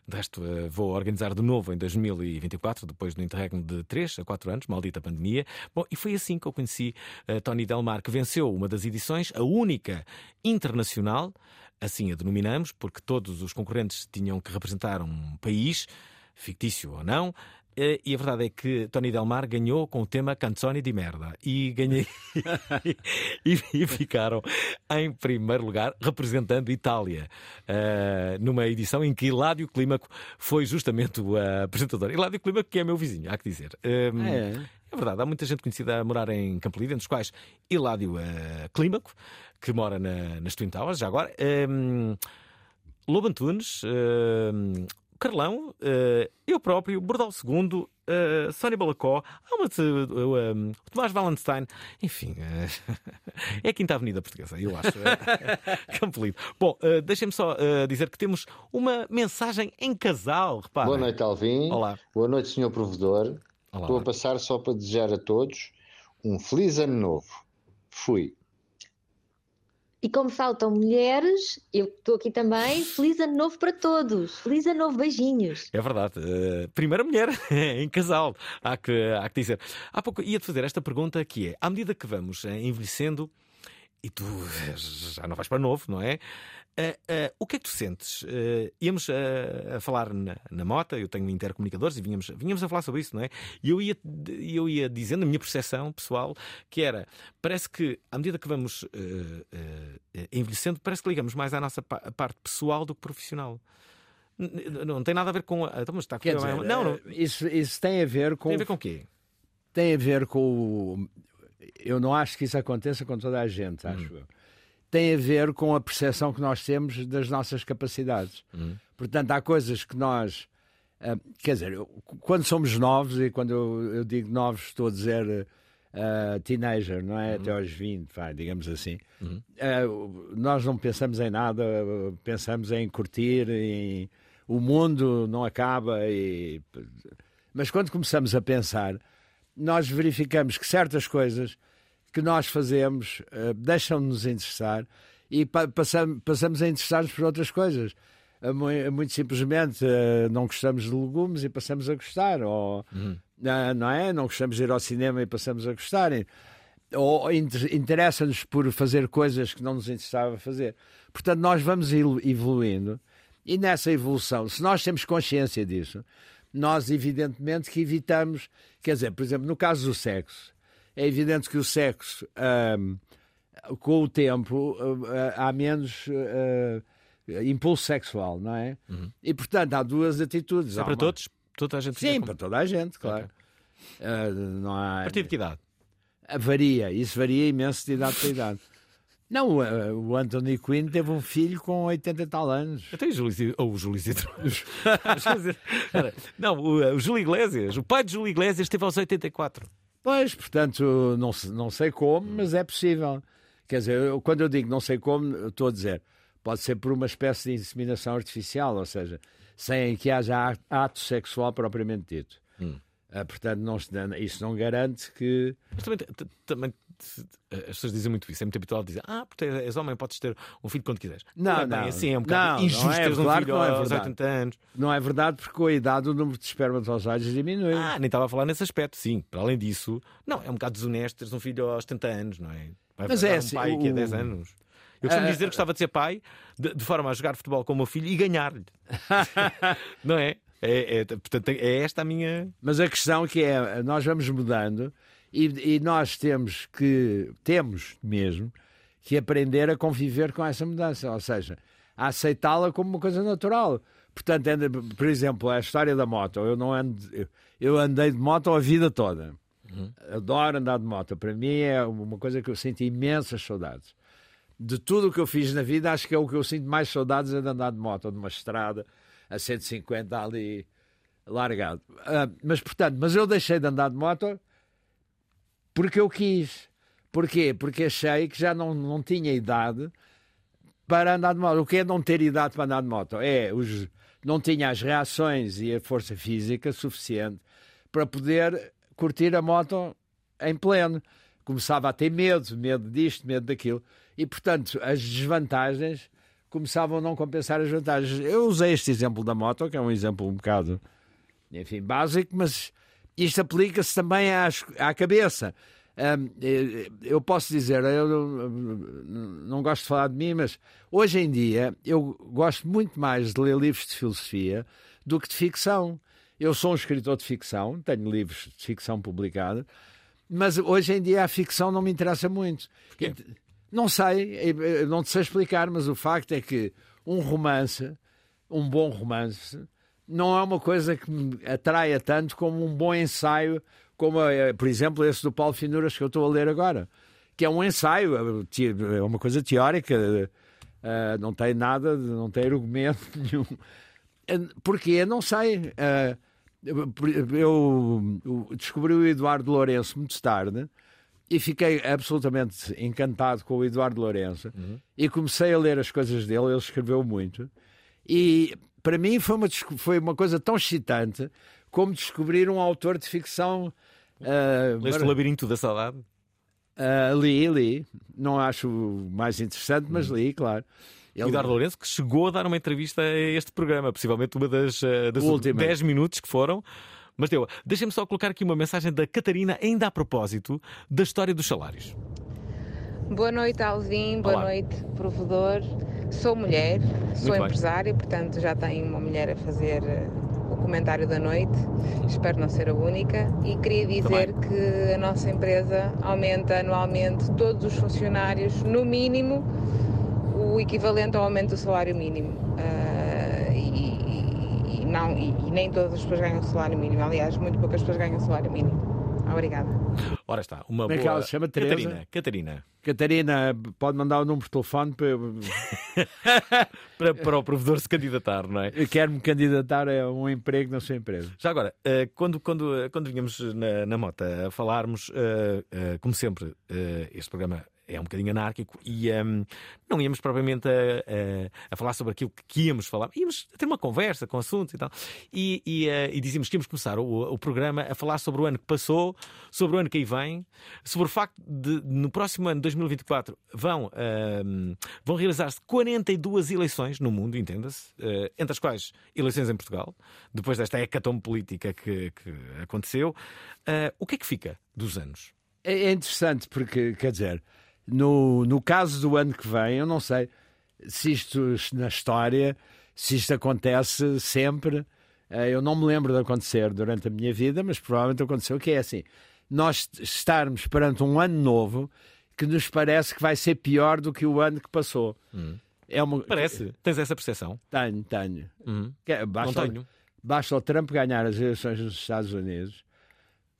de resto eh, vou organizar de novo em 2024, depois do interregno de 3 a 4 anos, maldita pandemia. Bom, e foi assim que eu conheci eh, Tony Delmar, que venceu uma das edições, a única internacional, assim a denominamos, porque todos os concorrentes tinham que representar um país, fictício ou não. Eh, E a verdade é que Tony Delmar ganhou com o tema Canzoni di Merda e ganhei e, e ficaram em primeiro lugar representando Itália eh, numa edição em que Hiládio Clímaco foi justamente o eh, apresentador. Hiládio Clímaco que é meu vizinho, há que dizer. Eh, É. é verdade, há muita gente conhecida a morar em Campolide, entre os quais Hiládio eh, Clímaco, que mora na, nas Twin Towers, já agora. Um, Lobo Antunes, eh, Carlão, eh, eu próprio, Bordal II, eh, Sónia Balacó, há uma de, eh, um, Tomás Valenstein, enfim, eh, é a Quinta Avenida Portuguesa, eu acho. eh, Campolide. Bom, eh, deixem-me só eh, dizer que temos uma mensagem em casal, repara. Boa noite, Alvin. Olá. Boa noite, Sr. Provedor. Olá. Estou a passar só para desejar a todos um feliz ano novo. Fui. E como faltam mulheres, eu estou aqui também. Feliz ano novo para todos. Feliz ano novo, beijinhos. É verdade. Eh, primeira mulher em casal, há que, há que dizer. Há pouco ia-te fazer esta pergunta que é: à medida que vamos eh, envelhecendo, e tu eh, já não vais para novo, não é? Eh, eh, o que é que tu sentes? Eh, íamos eh, a falar na, na mota, eu tenho intercomunicadores e vinhamos, vinhamos a falar sobre isso, não é? E eu ia, eu ia dizendo a minha percepção pessoal que era: parece que à medida que vamos envelhecendo, parece que ligamos mais à nossa pa- parte pessoal do que profissional. N- Não tem nada a ver com. a- Então, mas está a dizer, não, não. Isso, isso tem a ver com. Tem a ver com o quê? Tem a ver com o. Eu não acho que isso aconteça com toda a gente, acho Hum. eu. Tem a ver com a percepção que nós temos das nossas capacidades. Hum. Portanto, há coisas que nós. ah, quer dizer, eu- quando somos novos, e quando eu, eu digo novos, estou a dizer ah, teenager, não é? Até aos 20, vai, digamos assim. Ah, nós não pensamos em nada, pensamos em curtir, em... o mundo não acaba. E... Mas quando começamos a pensar, nós verificamos que certas coisas que nós fazemos eh, deixam-nos interessar e pa passam, passamos a interessar-nos por outras coisas. Eh, mui- Muito simplesmente eh, não gostamos de legumes e passamos a gostar, ou ah, não é? Não gostamos de ir ao cinema e passamos a gostar, ou inter- interessa-nos por fazer coisas que não nos interessava fazer. Portanto, nós vamos evoluindo e nessa evolução, se nós temos consciência disso, nós evidentemente que evitamos, quer dizer, por exemplo, no caso do sexo, é evidente que o sexo, ahm, com o tempo, ah, há menos ah, impulso sexual, não é? E portanto há duas atitudes. Uhum. É para uma- todos? Toda a gente Sim, para toda a gente, claro. Ah, não há... A partir de que idade? Varia, isso varia imenso de idade para idade. Não, o, ah, o Anthony Quinn teve um filho com 80 e tal anos. Até o Júlio ou o Júlio. Espera, Não, o, o Júlio Iglesias, o pai de Júlio Iglesias esteve aos 84. Pois, portanto, não, não sei como, mas é possível. Quer dizer, eu- quando eu digo não sei como, estou a dizer, pode ser por uma espécie de inseminação artificial, ou seja, sem que haja ato sexual propriamente dito. Hum. Ah, portanto, não, isso não garante que. Mas também, também as pessoas dizem muito isso, é muito habitual dizer, ah, porque és homem, podes ter um filho quando quiseres. Não, é não, bem assim, é um bocado não, injusto não é, teres um claro filho não é aos verdade. 80 anos. Não é verdade, porque com a idade o número de espermatozoides diminui. Ah, nem estava a falar nesse aspecto, sim. Para além disso, não, é um bocado desonesto teres um filho aos 70 anos, não é? Vai Mas é um assim, pai que é o- 10 anos. Eu costumo Ah, dizer que gostava de ser pai de, de forma a jogar futebol com o meu filho e ganhar-lhe. não é? É, é, portanto, é esta a minha. Mas a questão que é, nós vamos mudando e, e nós temos que, temos mesmo, que aprender a conviver com essa mudança, ou seja, a aceitá-la como uma coisa natural. Portanto, por exemplo, a história da moto, eu não ando, eu- andei de moto a vida toda. Adoro andar de moto. Para mim é uma coisa que eu sinto imensas saudades. De tudo o que eu fiz na vida, acho que é o que eu sinto mais saudades é de andar de moto, de uma estrada a 150 ali largado. Ah, mas, portanto, mas eu deixei de andar de moto porque eu quis. Porquê? Porque achei que já não, não tinha idade para andar de moto. O que é não ter idade para andar de moto? É, os, não tinha as reações e a força física suficiente para poder curtir a moto em pleno. Começava a ter medo, medo disto, medo daquilo. E, portanto, as desvantagens começavam a não compensar as vantagens. Eu usei este exemplo da moto, que é um exemplo um bocado, enfim, básico, mas isto aplica-se também às, à cabeça. Hum, eh, eu posso dizer, eu não, não gosto de falar de mim, mas hoje em dia eu gosto muito mais de ler livros de filosofia do que de ficção. Eu sou um escritor de ficção, tenho livros de ficção publicados, mas hoje em dia a ficção não me interessa muito. Não sei, eh, não te sei explicar, mas o facto é que um romance, um bom romance, não é uma coisa que me atraia tanto como um bom ensaio, como, eh, por exemplo, esse do Paulo Finuras que eu estou a ler agora, que é um ensaio, eh, te- é uma coisa teórica, eh, não tem nada, não tem argumento nenhum. Eh, Porquê? Não sei. Eh, eu- descobri o Eduardo Lourenço muito tarde e fiquei absolutamente encantado com o Eduardo Lourenço e comecei a ler as coisas dele, ele escreveu muito e para mim foi uma, foi uma coisa tão excitante como descobrir um autor de ficção ah, Leste o mara- Labirinto da Saudade? ah, li, li, não acho mais interessante, mas li, claro. O Eduardo Lourenço, que chegou a dar uma entrevista a este programa, possivelmente uma das, eh, das Última. 10 minutos que foram. Mas deu. Deixem-me só colocar aqui uma mensagem da Catarina, ainda a propósito da história dos salários. Boa noite, Alvin. Boa noite, provedor. Sou mulher, sou bem. empresária, portanto já tenho uma mulher a fazer eh, o comentário da noite. Espero não ser a única. E queria dizer que a nossa empresa aumenta anualmente todos os funcionários, no mínimo, o equivalente ao aumento do salário mínimo. Ah, e, e- não, e, e nem todas as pessoas ganham salário mínimo. Aliás, muito poucas pessoas ganham salário mínimo. Obrigada. Ora está, uma Como é que boa. ela se chama? Teresa? Catarina. Catarina. Catarina, pode mandar o número de telefone para eu, Para, para o provedor se candidatar, não é? eu quero me candidatar a um emprego na sua empresa. Já agora, eh, quando, quando, eh, quando vinhamos na, na mota a falarmos, eh, como sempre, este programa é um bocadinho anárquico e ehm, não íamos propriamente a, a- a falar sobre aquilo que íamos falar, íamos ter uma conversa com assuntos e tal. E, e, eh, e dizíamos que íamos começar o, o programa a falar sobre o ano que passou, sobre o ano que aí vem, sobre o facto de no próximo ano, 2024, vão, ehm, vão realizar-se 42 eleições no mundo, entenda-se, eh, entre as quais eleições em Portugal, depois desta hecatombe política que, que aconteceu. Eh, o que é que fica dos anos? É é interessante porque, quer dizer, no, no caso do ano que vem, eu não sei se isto na história, se isto acontece sempre. Eh, Eu não me lembro de acontecer durante a minha vida, mas provavelmente aconteceu que é assim: nós estarmos perante um ano novo que nos parece que vai ser pior do que o ano que passou. É uma... Parece? Tens essa percepção? Tenho, tenho. Que- Basta, Não tenho. basta o Trump ganhar as eleições nos Estados Unidos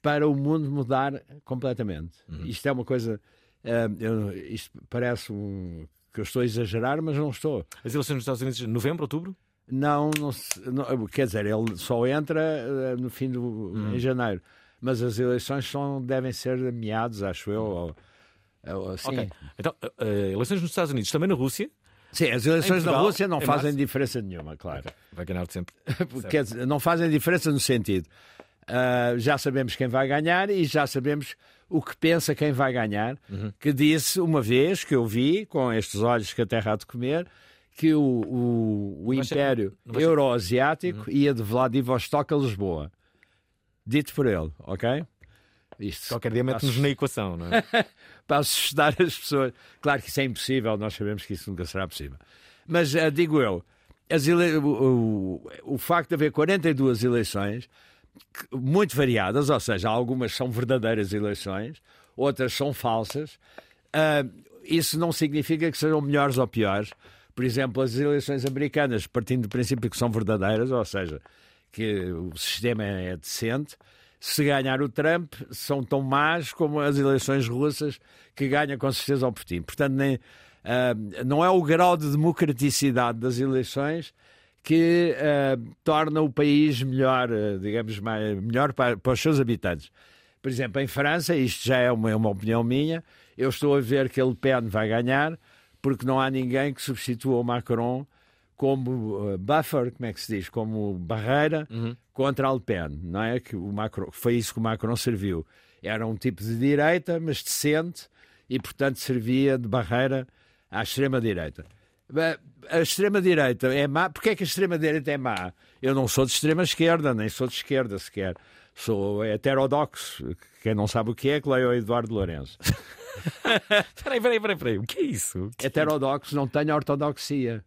para o mundo mudar completamente. Uhum. Isto é uma coisa. Eu- isto parece um, que eu estou a exagerar, mas não estou. As eleições nos Estados Unidos, novembro, outubro? Não, não, se- não- quer dizer, ele só entra eh, no fim do em janeiro, mas as eleições são, devem ser meados, acho eu. Ou, ou assim. Ok. Então, eh, eleições nos Estados Unidos, também na Rússia. Sim, as eleições na Rússia não em fazem março. diferença nenhuma, claro. Vai ganhar sempre. Quer dizer, não fazem diferença no sentido. Ah, já sabemos quem vai ganhar e já sabemos o que pensa quem vai ganhar. Que disse uma vez que eu vi, com estes olhos que a terra há de comer, que o, o, o Império ser- Euroasiático ia de Vladivostok a Lisboa. Dito por ele, ok? Isto, Qualquer dia mete-nos na equação, não é? para assustar as pessoas. Claro que isso é impossível, nós sabemos que isso nunca será possível. Mas ah, digo eu, ele- o, o- o facto de haver 42 eleições, muito variadas, ou seja, algumas são verdadeiras eleições, outras são falsas, ah, isso não significa que sejam melhores ou piores. Por exemplo, as eleições americanas, partindo do princípio que são verdadeiras, ou seja, que o sistema é decente, se ganhar o Trump, são tão más como as eleições russas, que ganha com certeza o Putin. Portanto, nem, ah, não é o grau de democraticidade das eleições que ah, torna o país melhor, ah, digamos, mais, melhor para, para os seus habitantes. Por exemplo, em França, isto já é uma, é uma opinião minha, eu estou a ver que a Le Pen vai ganhar, porque não há ninguém que substitua o Macron como uh, buffer, como é que se diz, como barreira contra a Le Pen, não é? Que o Macron, foi isso que o Macron serviu. Era um tipo de direita, mas decente, e portanto servia de barreira à extrema-direita. Bem, A extrema-direita é má. Porquê é que a extrema-direita é má? Eu não sou de extrema-esquerda, nem sou de esquerda sequer. Sou heterodoxo. Quem não sabe o que é, que leia o Eduardo Lourenço. Peraí, peraí, peraí, peraí. O que é isso? Heterodoxo não tenho ortodoxia.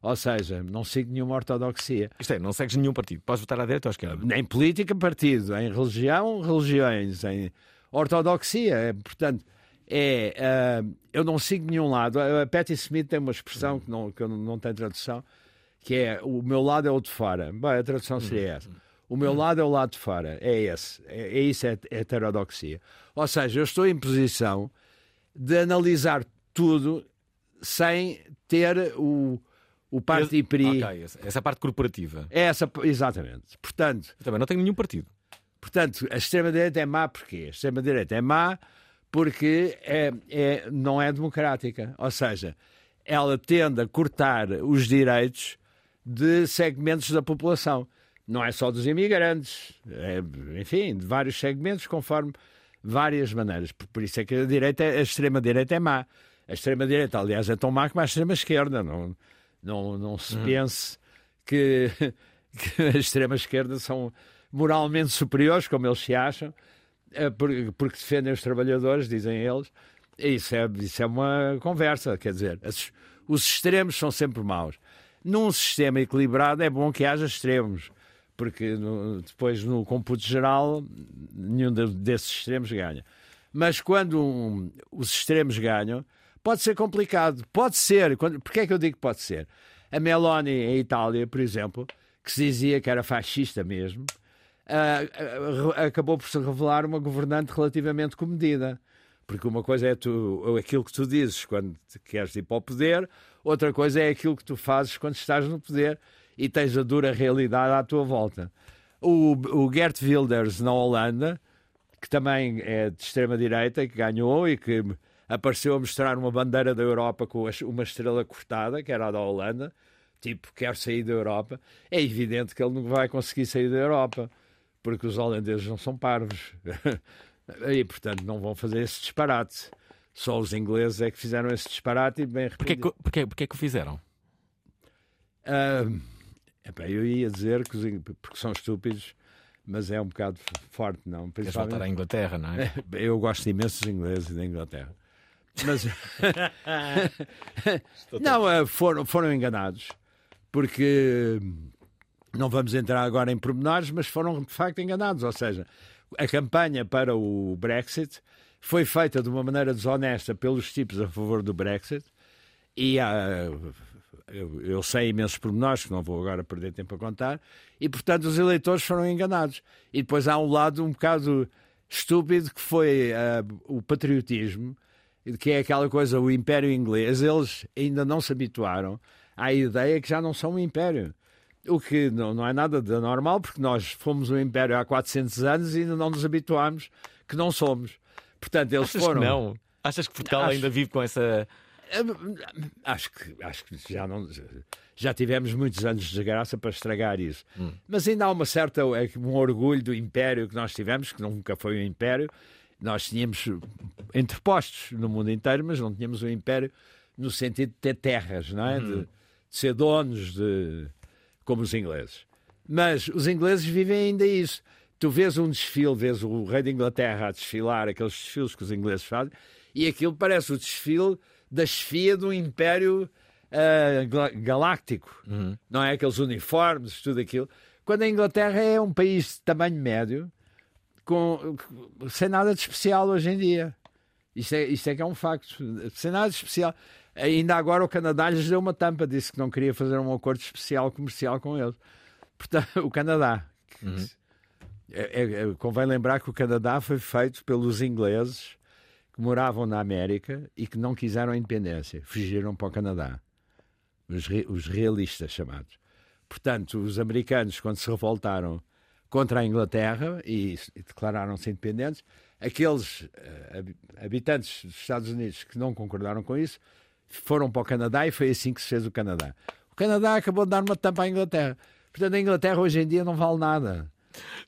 Ou seja, não sigo nenhuma ortodoxia. Isto é, não segues nenhum partido. Podes votar à direita ou à esquerda. Em política, partido. Em religião, religiões. Em ortodoxia. É, portanto, é, ah, eu não sigo nenhum lado. A Patti Smith tem uma expressão que não, que não- tem tradução, que é o meu lado é o de fora. Bem, a tradução seria essa. O meu lado é o lado de fora. É esse. É, é isso, é heterodoxia. Ou seja, eu estou em posição de analisar tudo sem ter o, o parte pri. Ok, essa, essa parte corporativa. É essa, exatamente. Portanto, Eu também não tenho nenhum partido. portanto a extrema-direita é má porquê? A extrema-direita é má porque é, é, não é democrática. Ou seja, ela tende a cortar os direitos de segmentos da população. Não é só dos imigrantes, é, enfim, de vários segmentos, conforme várias maneiras. Por, por isso é que a direita, a extrema-direita é má. A extrema-direita, aliás, é tão má como a extrema-esquerda. Não, não, não se pense que, que a extrema-esquerda são moralmente superiores, como eles se acham, porque defendem os trabalhadores, dizem eles. Isso é, isso é uma conversa, quer dizer, os extremos são sempre maus. Num sistema equilibrado é bom que haja extremos, porque no- depois no cômputo geral nenhum de- desses extremos ganha. Mas quando um- os extremos ganham, pode ser complicado. Pode ser. Quando, Porquê é que eu digo que pode ser? A Meloni em Itália, por exemplo, que se dizia que era fascista mesmo, ah, ah, re- acabou por se revelar uma governante relativamente comedida. Porque uma coisa é tu, aquilo que tu dizes quando queres ir para o poder, outra coisa é aquilo que tu fazes quando estás no poder e tens a dura realidade à tua volta. O, o Gert Wilders na Holanda, que também é de extrema-direita, que ganhou e que apareceu a mostrar uma bandeira da Europa com uma estrela cortada, que era a da Holanda, tipo, quer sair da Europa, é evidente que ele não vai conseguir sair da Europa, porque os holandeses não são parvos. e, portanto, não vão fazer esse disparate. Só os ingleses é que fizeram esse disparate e bem Porquê, que- porquê, porquê que o fizeram? epá, eu ia dizer que os in- porque são estúpidos, mas é um bocado forte, não? Queres voltar à Inglaterra, não é? Eu gosto imenso dos ingleses e da Inglaterra. Mas não, ah, foram, foram enganados, porque não vamos entrar agora em pormenores, mas foram de facto enganados. Ou seja, a campanha para o Brexit foi feita de uma maneira desonesta pelos tipos a favor do Brexit e eu, eu sei imensos pormenores que não vou agora perder tempo a contar e portanto os eleitores foram enganados e depois há um lado um bocado estúpido que foi ah, o patriotismo que é aquela coisa o Império Inglês eles ainda não se habituaram à ideia que já não são um império o que não, não é nada de anormal porque nós fomos um império há 400 anos e ainda não nos habituámos que não somos portanto eles Achas foram que não? Achas que Portugal Acho- ainda vive com essa. Acho que, acho que já não. Já tivemos muitos anos de desgraça para estragar isso. Mas ainda há uma certa. é um orgulho do império que nós tivemos, que nunca foi um império. Nós tínhamos entrepostos no mundo inteiro, mas não tínhamos um império no sentido de ter terras, não é? De, de ser donos de. Como os ingleses. Mas os ingleses vivem ainda isso. Tu vês um desfile, vês o rei da Inglaterra a desfilar, aqueles desfiles que os ingleses fazem, e aquilo parece o desfile da chefia de um império gla- galáctico. Não é aqueles uniformes, tudo aquilo. Quando a Inglaterra é um país de tamanho médio, com, sem nada de especial hoje em dia. Isto é, isto é que é um facto. Sem nada de especial. Ainda agora o Canadá lhes deu uma tampa, disse que não queria fazer um acordo especial comercial com eles. Portanto, o Canadá. É- é- é- convém lembrar que o Canadá foi feito pelos ingleses que moravam na América e que não quiseram a independência. Fugiram para o Canadá. Os, re- os realistas chamados. Portanto, os americanos, quando se revoltaram contra a Inglaterra e, e declararam-se independentes, aqueles habi- habitantes dos Estados Unidos que não concordaram com isso foram para o Canadá e foi assim que se fez o Canadá. O Canadá acabou de dar uma tampa à Inglaterra. Portanto, a Inglaterra hoje em dia não vale nada.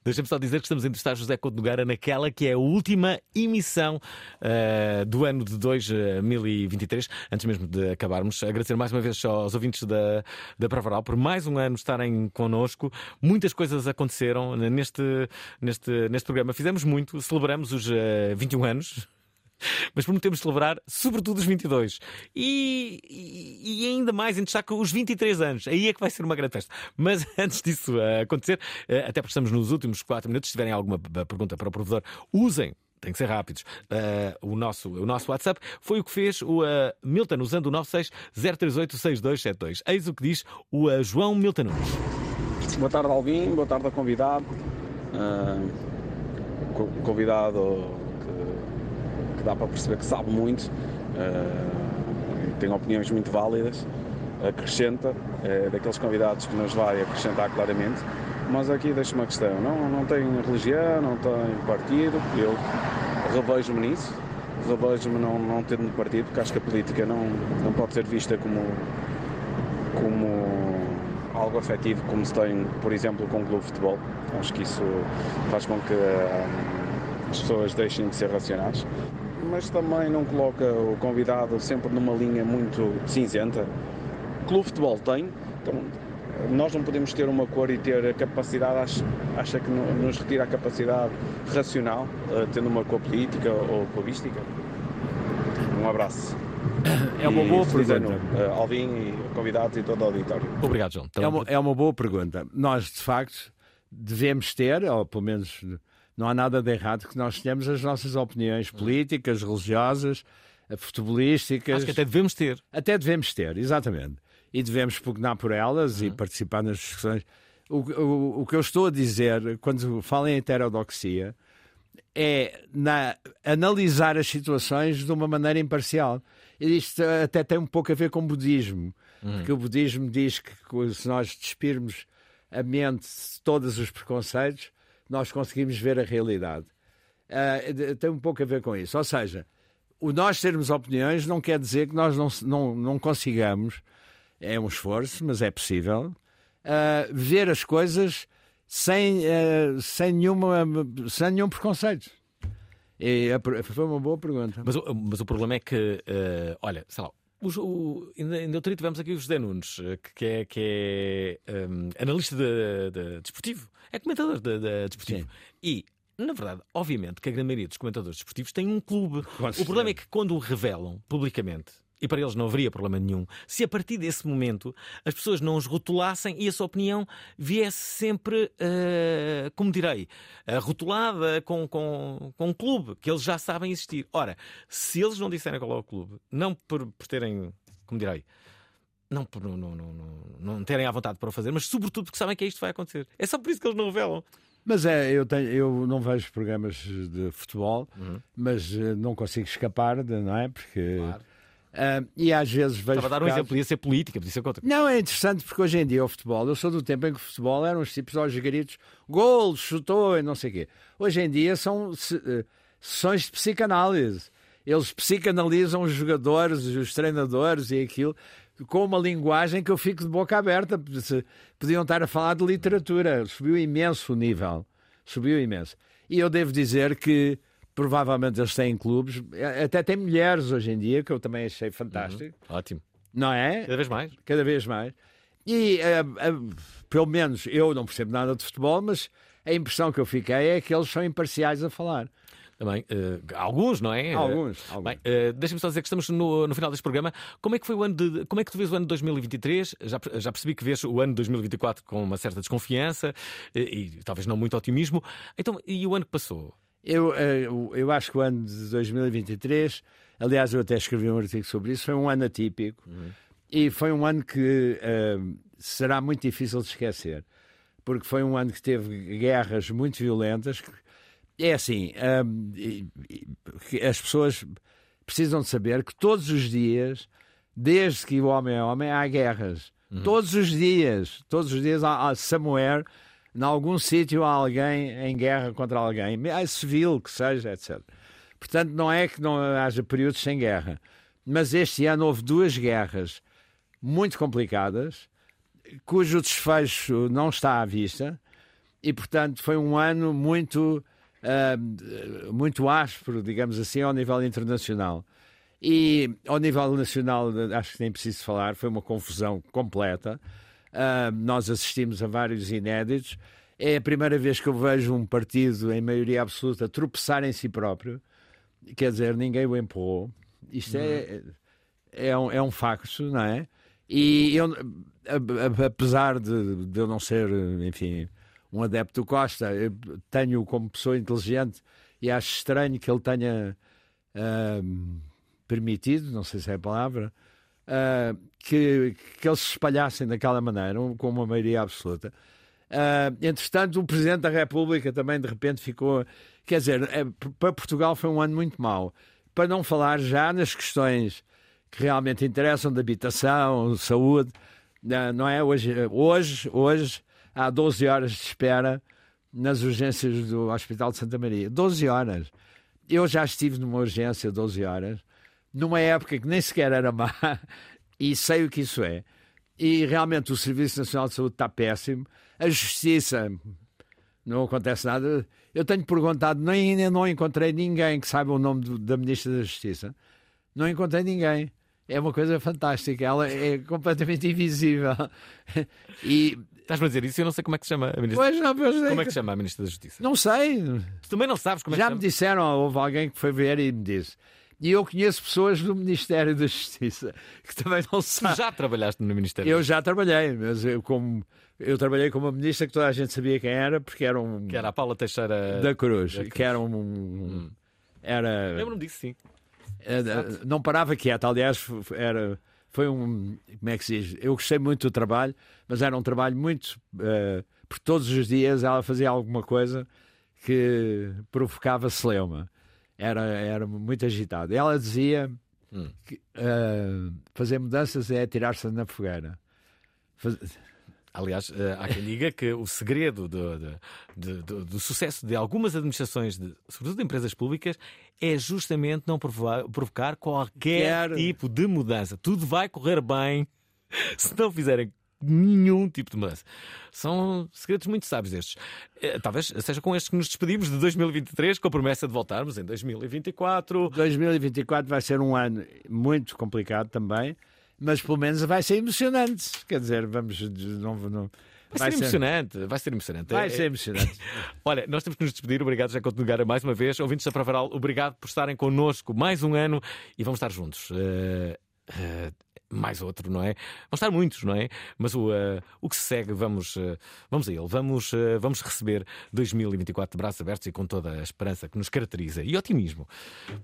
Deixa-me só dizer que estamos a entrevistar José Couto Nogueira naquela que é a última emissão eh, do ano de 2023. Antes mesmo de acabarmos, agradecer mais uma vez aos ouvintes da, da Pravaral por mais um ano estarem connosco. Muitas coisas aconteceram neste, neste, neste programa. Fizemos muito, celebramos os eh, 21 anos. Mas prometemos celebrar, sobretudo, os 22. E, e, e ainda mais em destaque os 23 anos. Aí é que vai ser uma grande festa. Mas antes disso eh, acontecer, eh, até porque estamos nos últimos 4 minutos, se tiverem alguma b- pergunta para o provedor, usem. Tem que ser rápidos. Eh, o, nosso, o nosso WhatsApp foi o que fez o eh, Milton, usando o 960386272. Eis o que diz o eh, João Milton Nunes. Boa tarde, Alvin. Boa tarde convidado. Co- convidado dá para perceber que sabe muito, ah, e tem opiniões muito válidas, acrescenta, é daqueles convidados que nos vai acrescentar claramente. Mas aqui deixo uma questão: não, não tem religião, não tem partido. Eu revejo-me nisso, revejo-me não, não tendo partido, porque acho que a política não, não pode ser vista como como algo afetivo como se tem, por exemplo, com o clube de futebol. Acho que isso faz com que hum, as pessoas deixem de ser racionais. Mas também não coloca o convidado sempre numa linha muito cinzenta. O clube de futebol tem, então nós não podemos ter uma cor e ter a capacidade, acha, acha que no- nos retira a capacidade racional, eh, tendo uma cor política ou clubística? Um abraço. É uma E boa pergunta. ano, eh, Alvin e convidados e todo o auditório. Obrigado, João. É uma, é uma boa pergunta. Nós, de facto, devemos ter, ou pelo menos não há nada de errado, que nós tenhamos as nossas opiniões políticas, religiosas, futebolísticas. Acho que até devemos ter. Até devemos ter, exatamente. E devemos pugnar por elas e participar nas discussões. O, o, o que eu estou a dizer, quando falo em heterodoxia, é na, analisar as situações de uma maneira imparcial. Isto até tem um pouco a ver com o budismo, porque o budismo diz que se nós despirmos a mente de todos os preconceitos, nós conseguimos ver a realidade. De- tem um pouco a ver com isso. Ou seja, o nós termos opiniões não quer dizer que nós não, não, não consigamos, é um esforço, mas é possível, ah, ver as coisas sem, ah, sem, nenhuma, sem nenhum preconceito. E foi uma boa pergunta. Mas, mas o problema é que, eh, olha, sei lá, os- o, ainda, outro dia tivemos aqui o José Nunes, eh, que é, que é ehm, analista de, de desportivo, é comentador de, de desportivo. E, na verdade, obviamente que a grande maioria dos comentadores desportivos tem um clube. O problema é que quando o revelam publicamente. E para eles não haveria problema nenhum. Se a partir desse momento as pessoas não os rotulassem e a sua opinião viesse sempre, eh, como direi, eh, rotulada com, com, com um clube que eles já sabem existir. Ora, se eles não disserem qual é o clube, não por, por terem, como direi, não por não, não, não, não, terem à vontade para o fazer, mas sobretudo porque sabem que isto vai acontecer. É só por isso que eles não revelam. Mas é, eu, tenho, eu não vejo programas de futebol, Uhum. mas eh, não consigo escapar, de, não é? Porque. Ah, e às vezes vejo. Estava a dar um casos- exemplo, podia ser política, podia ser contra. Não, é interessante porque hoje em dia o futebol, eu sou do tempo em que o futebol eram os tipos aos gritos, gol, chutou e não sei o quê. Hoje em dia são eh, sessões de psicanálise. eles psicanalizam os jogadores, os treinadores e aquilo com uma linguagem que eu fico de boca aberta. Podiam estar a falar de literatura. Subiu imenso o nível. Subiu imenso. E eu devo dizer que provavelmente eles têm clubes, até tem mulheres hoje em dia, que eu também achei fantástico. Ótimo. Não é? Cada vez mais. Cada vez mais. E eh, eh, pelo menos eu não percebo nada de futebol, mas a impressão que eu fiquei é que eles são imparciais a falar. Também, eh, alguns, não é? Alguns, alguns. Bem, eh, deixa-me só dizer que estamos no, no final deste programa. Como é que foi o ano de. Como é que tu vês o ano de 2023? Já, já percebi que vês o ano de 2024 com uma certa desconfiança eh, e, talvez não muito otimismo. Então, e o ano que passou? Eu, eh, eu- eu acho que o ano de 2023, aliás, eu até escrevi um artigo sobre isso, foi um ano atípico e foi um ano que eh, será muito difícil de esquecer, porque foi um ano que teve guerras muito violentas. É assim, que as pessoas precisam de saber que todos os dias, desde que o homem é homem, há guerras. Todos os dias, todos os dias há, há somewhere, em algum sítio há alguém em guerra contra alguém, é civil que seja, etc. Portanto, não é que não haja períodos sem guerra, mas este ano houve duas guerras muito complicadas, cujo desfecho não está à vista, e portanto foi um ano muito, ah, muito áspero, digamos assim, ao nível internacional. E ao nível nacional, acho que nem preciso falar, foi uma confusão completa. Ah, nós assistimos a vários inéditos. É a primeira vez que eu vejo um partido em maioria absoluta tropeçar em si próprio. Quer dizer, ninguém o empurrou. Isto é, é, um, é um facto, não é? E eu, apesar de, de eu não ser, enfim, um adepto do Costa, eu tenho como pessoa inteligente e acho estranho que ele tenha ahm, permitido, não sei se é a palavra, ah, que, que eles se espalhassem daquela maneira, um- com uma maioria absoluta. Ah, entretanto, o Presidente da República também de repente ficou. Quer dizer, é, para Portugal foi um ano muito mau. Para não falar já nas questões que realmente interessam de habitação, saúde, ah, não é? Hoje, hoje, hoje há 12 horas de espera nas urgências do Hospital de Santa Maria. 12 horas. Eu já estive numa urgência 12 horas, numa época que nem sequer era má, e sei o que isso é. E realmente o Serviço Nacional de Saúde está péssimo. A Justiça, não acontece nada. Eu tenho perguntado, nem, ainda não encontrei ninguém que saiba o nome do- da Ministra da Justiça. Não encontrei ninguém. É uma coisa fantástica. Ela é completamente invisível. E Estás-me a dizer isso eu não sei como é que se chama a Ministra. Pois não, pois é Como é que- que se chama a Ministra da Justiça? não sei. Tu também não sabes como é Já que me se chama? disseram, houve alguém que foi ver e me disse. E eu conheço pessoas do Ministério da Justiça que também não Tu sabem. já trabalhaste no Ministério. Eu já trabalhei, mas eu, como, eu trabalhei com uma ministra que toda a gente sabia quem era, porque era um. Que era a Paula Teixeira da Cruz, da Cruz. que era um. um- Era. Lembro-me disso, sim. era- não parava quieta, aliás, era. Foi um. Como é que se diz? Eu gostei muito do trabalho, mas era um trabalho muito. eh, porque todos os dias ela fazia alguma coisa que provocava celeuma. Era, era muito agitado. Ela dizia Hum. que eh, fazer mudanças é tirar-se na fogueira. Faz- Aliás, eh, há quem diga que o segredo do, do- do- do- do sucesso de algumas administrações, de- sobretudo de empresas públicas, é justamente não provocar, provocar qualquer Quer- tipo de mudança. Tudo vai correr bem se não fizerem nenhum tipo de mudança. São segredos muito sábios estes. Eh, Talvez seja com estes que nos despedimos de 2023, com a promessa de voltarmos em 2024. 2024 vai ser um ano muito complicado também, mas pelo menos vai ser emocionante. Quer dizer, vamos. Não, não, Vai, ser emocionante, vai ser emocionante. Vai É- ser emocionante. Olha, nós temos que nos despedir. Obrigado, já Nogueira, mais uma vez. Ouvintes da Pravaral, obrigado por estarem connosco mais um ano e vamos estar juntos. Eh, eh, mais outro, não é? Vão estar muitos, não é? Mas o, eh, o que se segue, vamos, eh, vamos a ele. Vamos, eh, vamos receber 2024 de braços abertos e com toda a esperança que nos caracteriza e otimismo.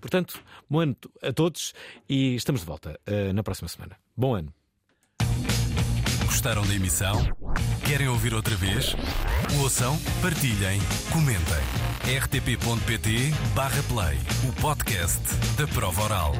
Portanto, bom ano a todos e estamos de volta na próxima semana. Bom ano. Gostaram da emissão? Querem ouvir outra vez? Ouçam, partilhem, comentem. rtp.pt/play o podcast da prova oral.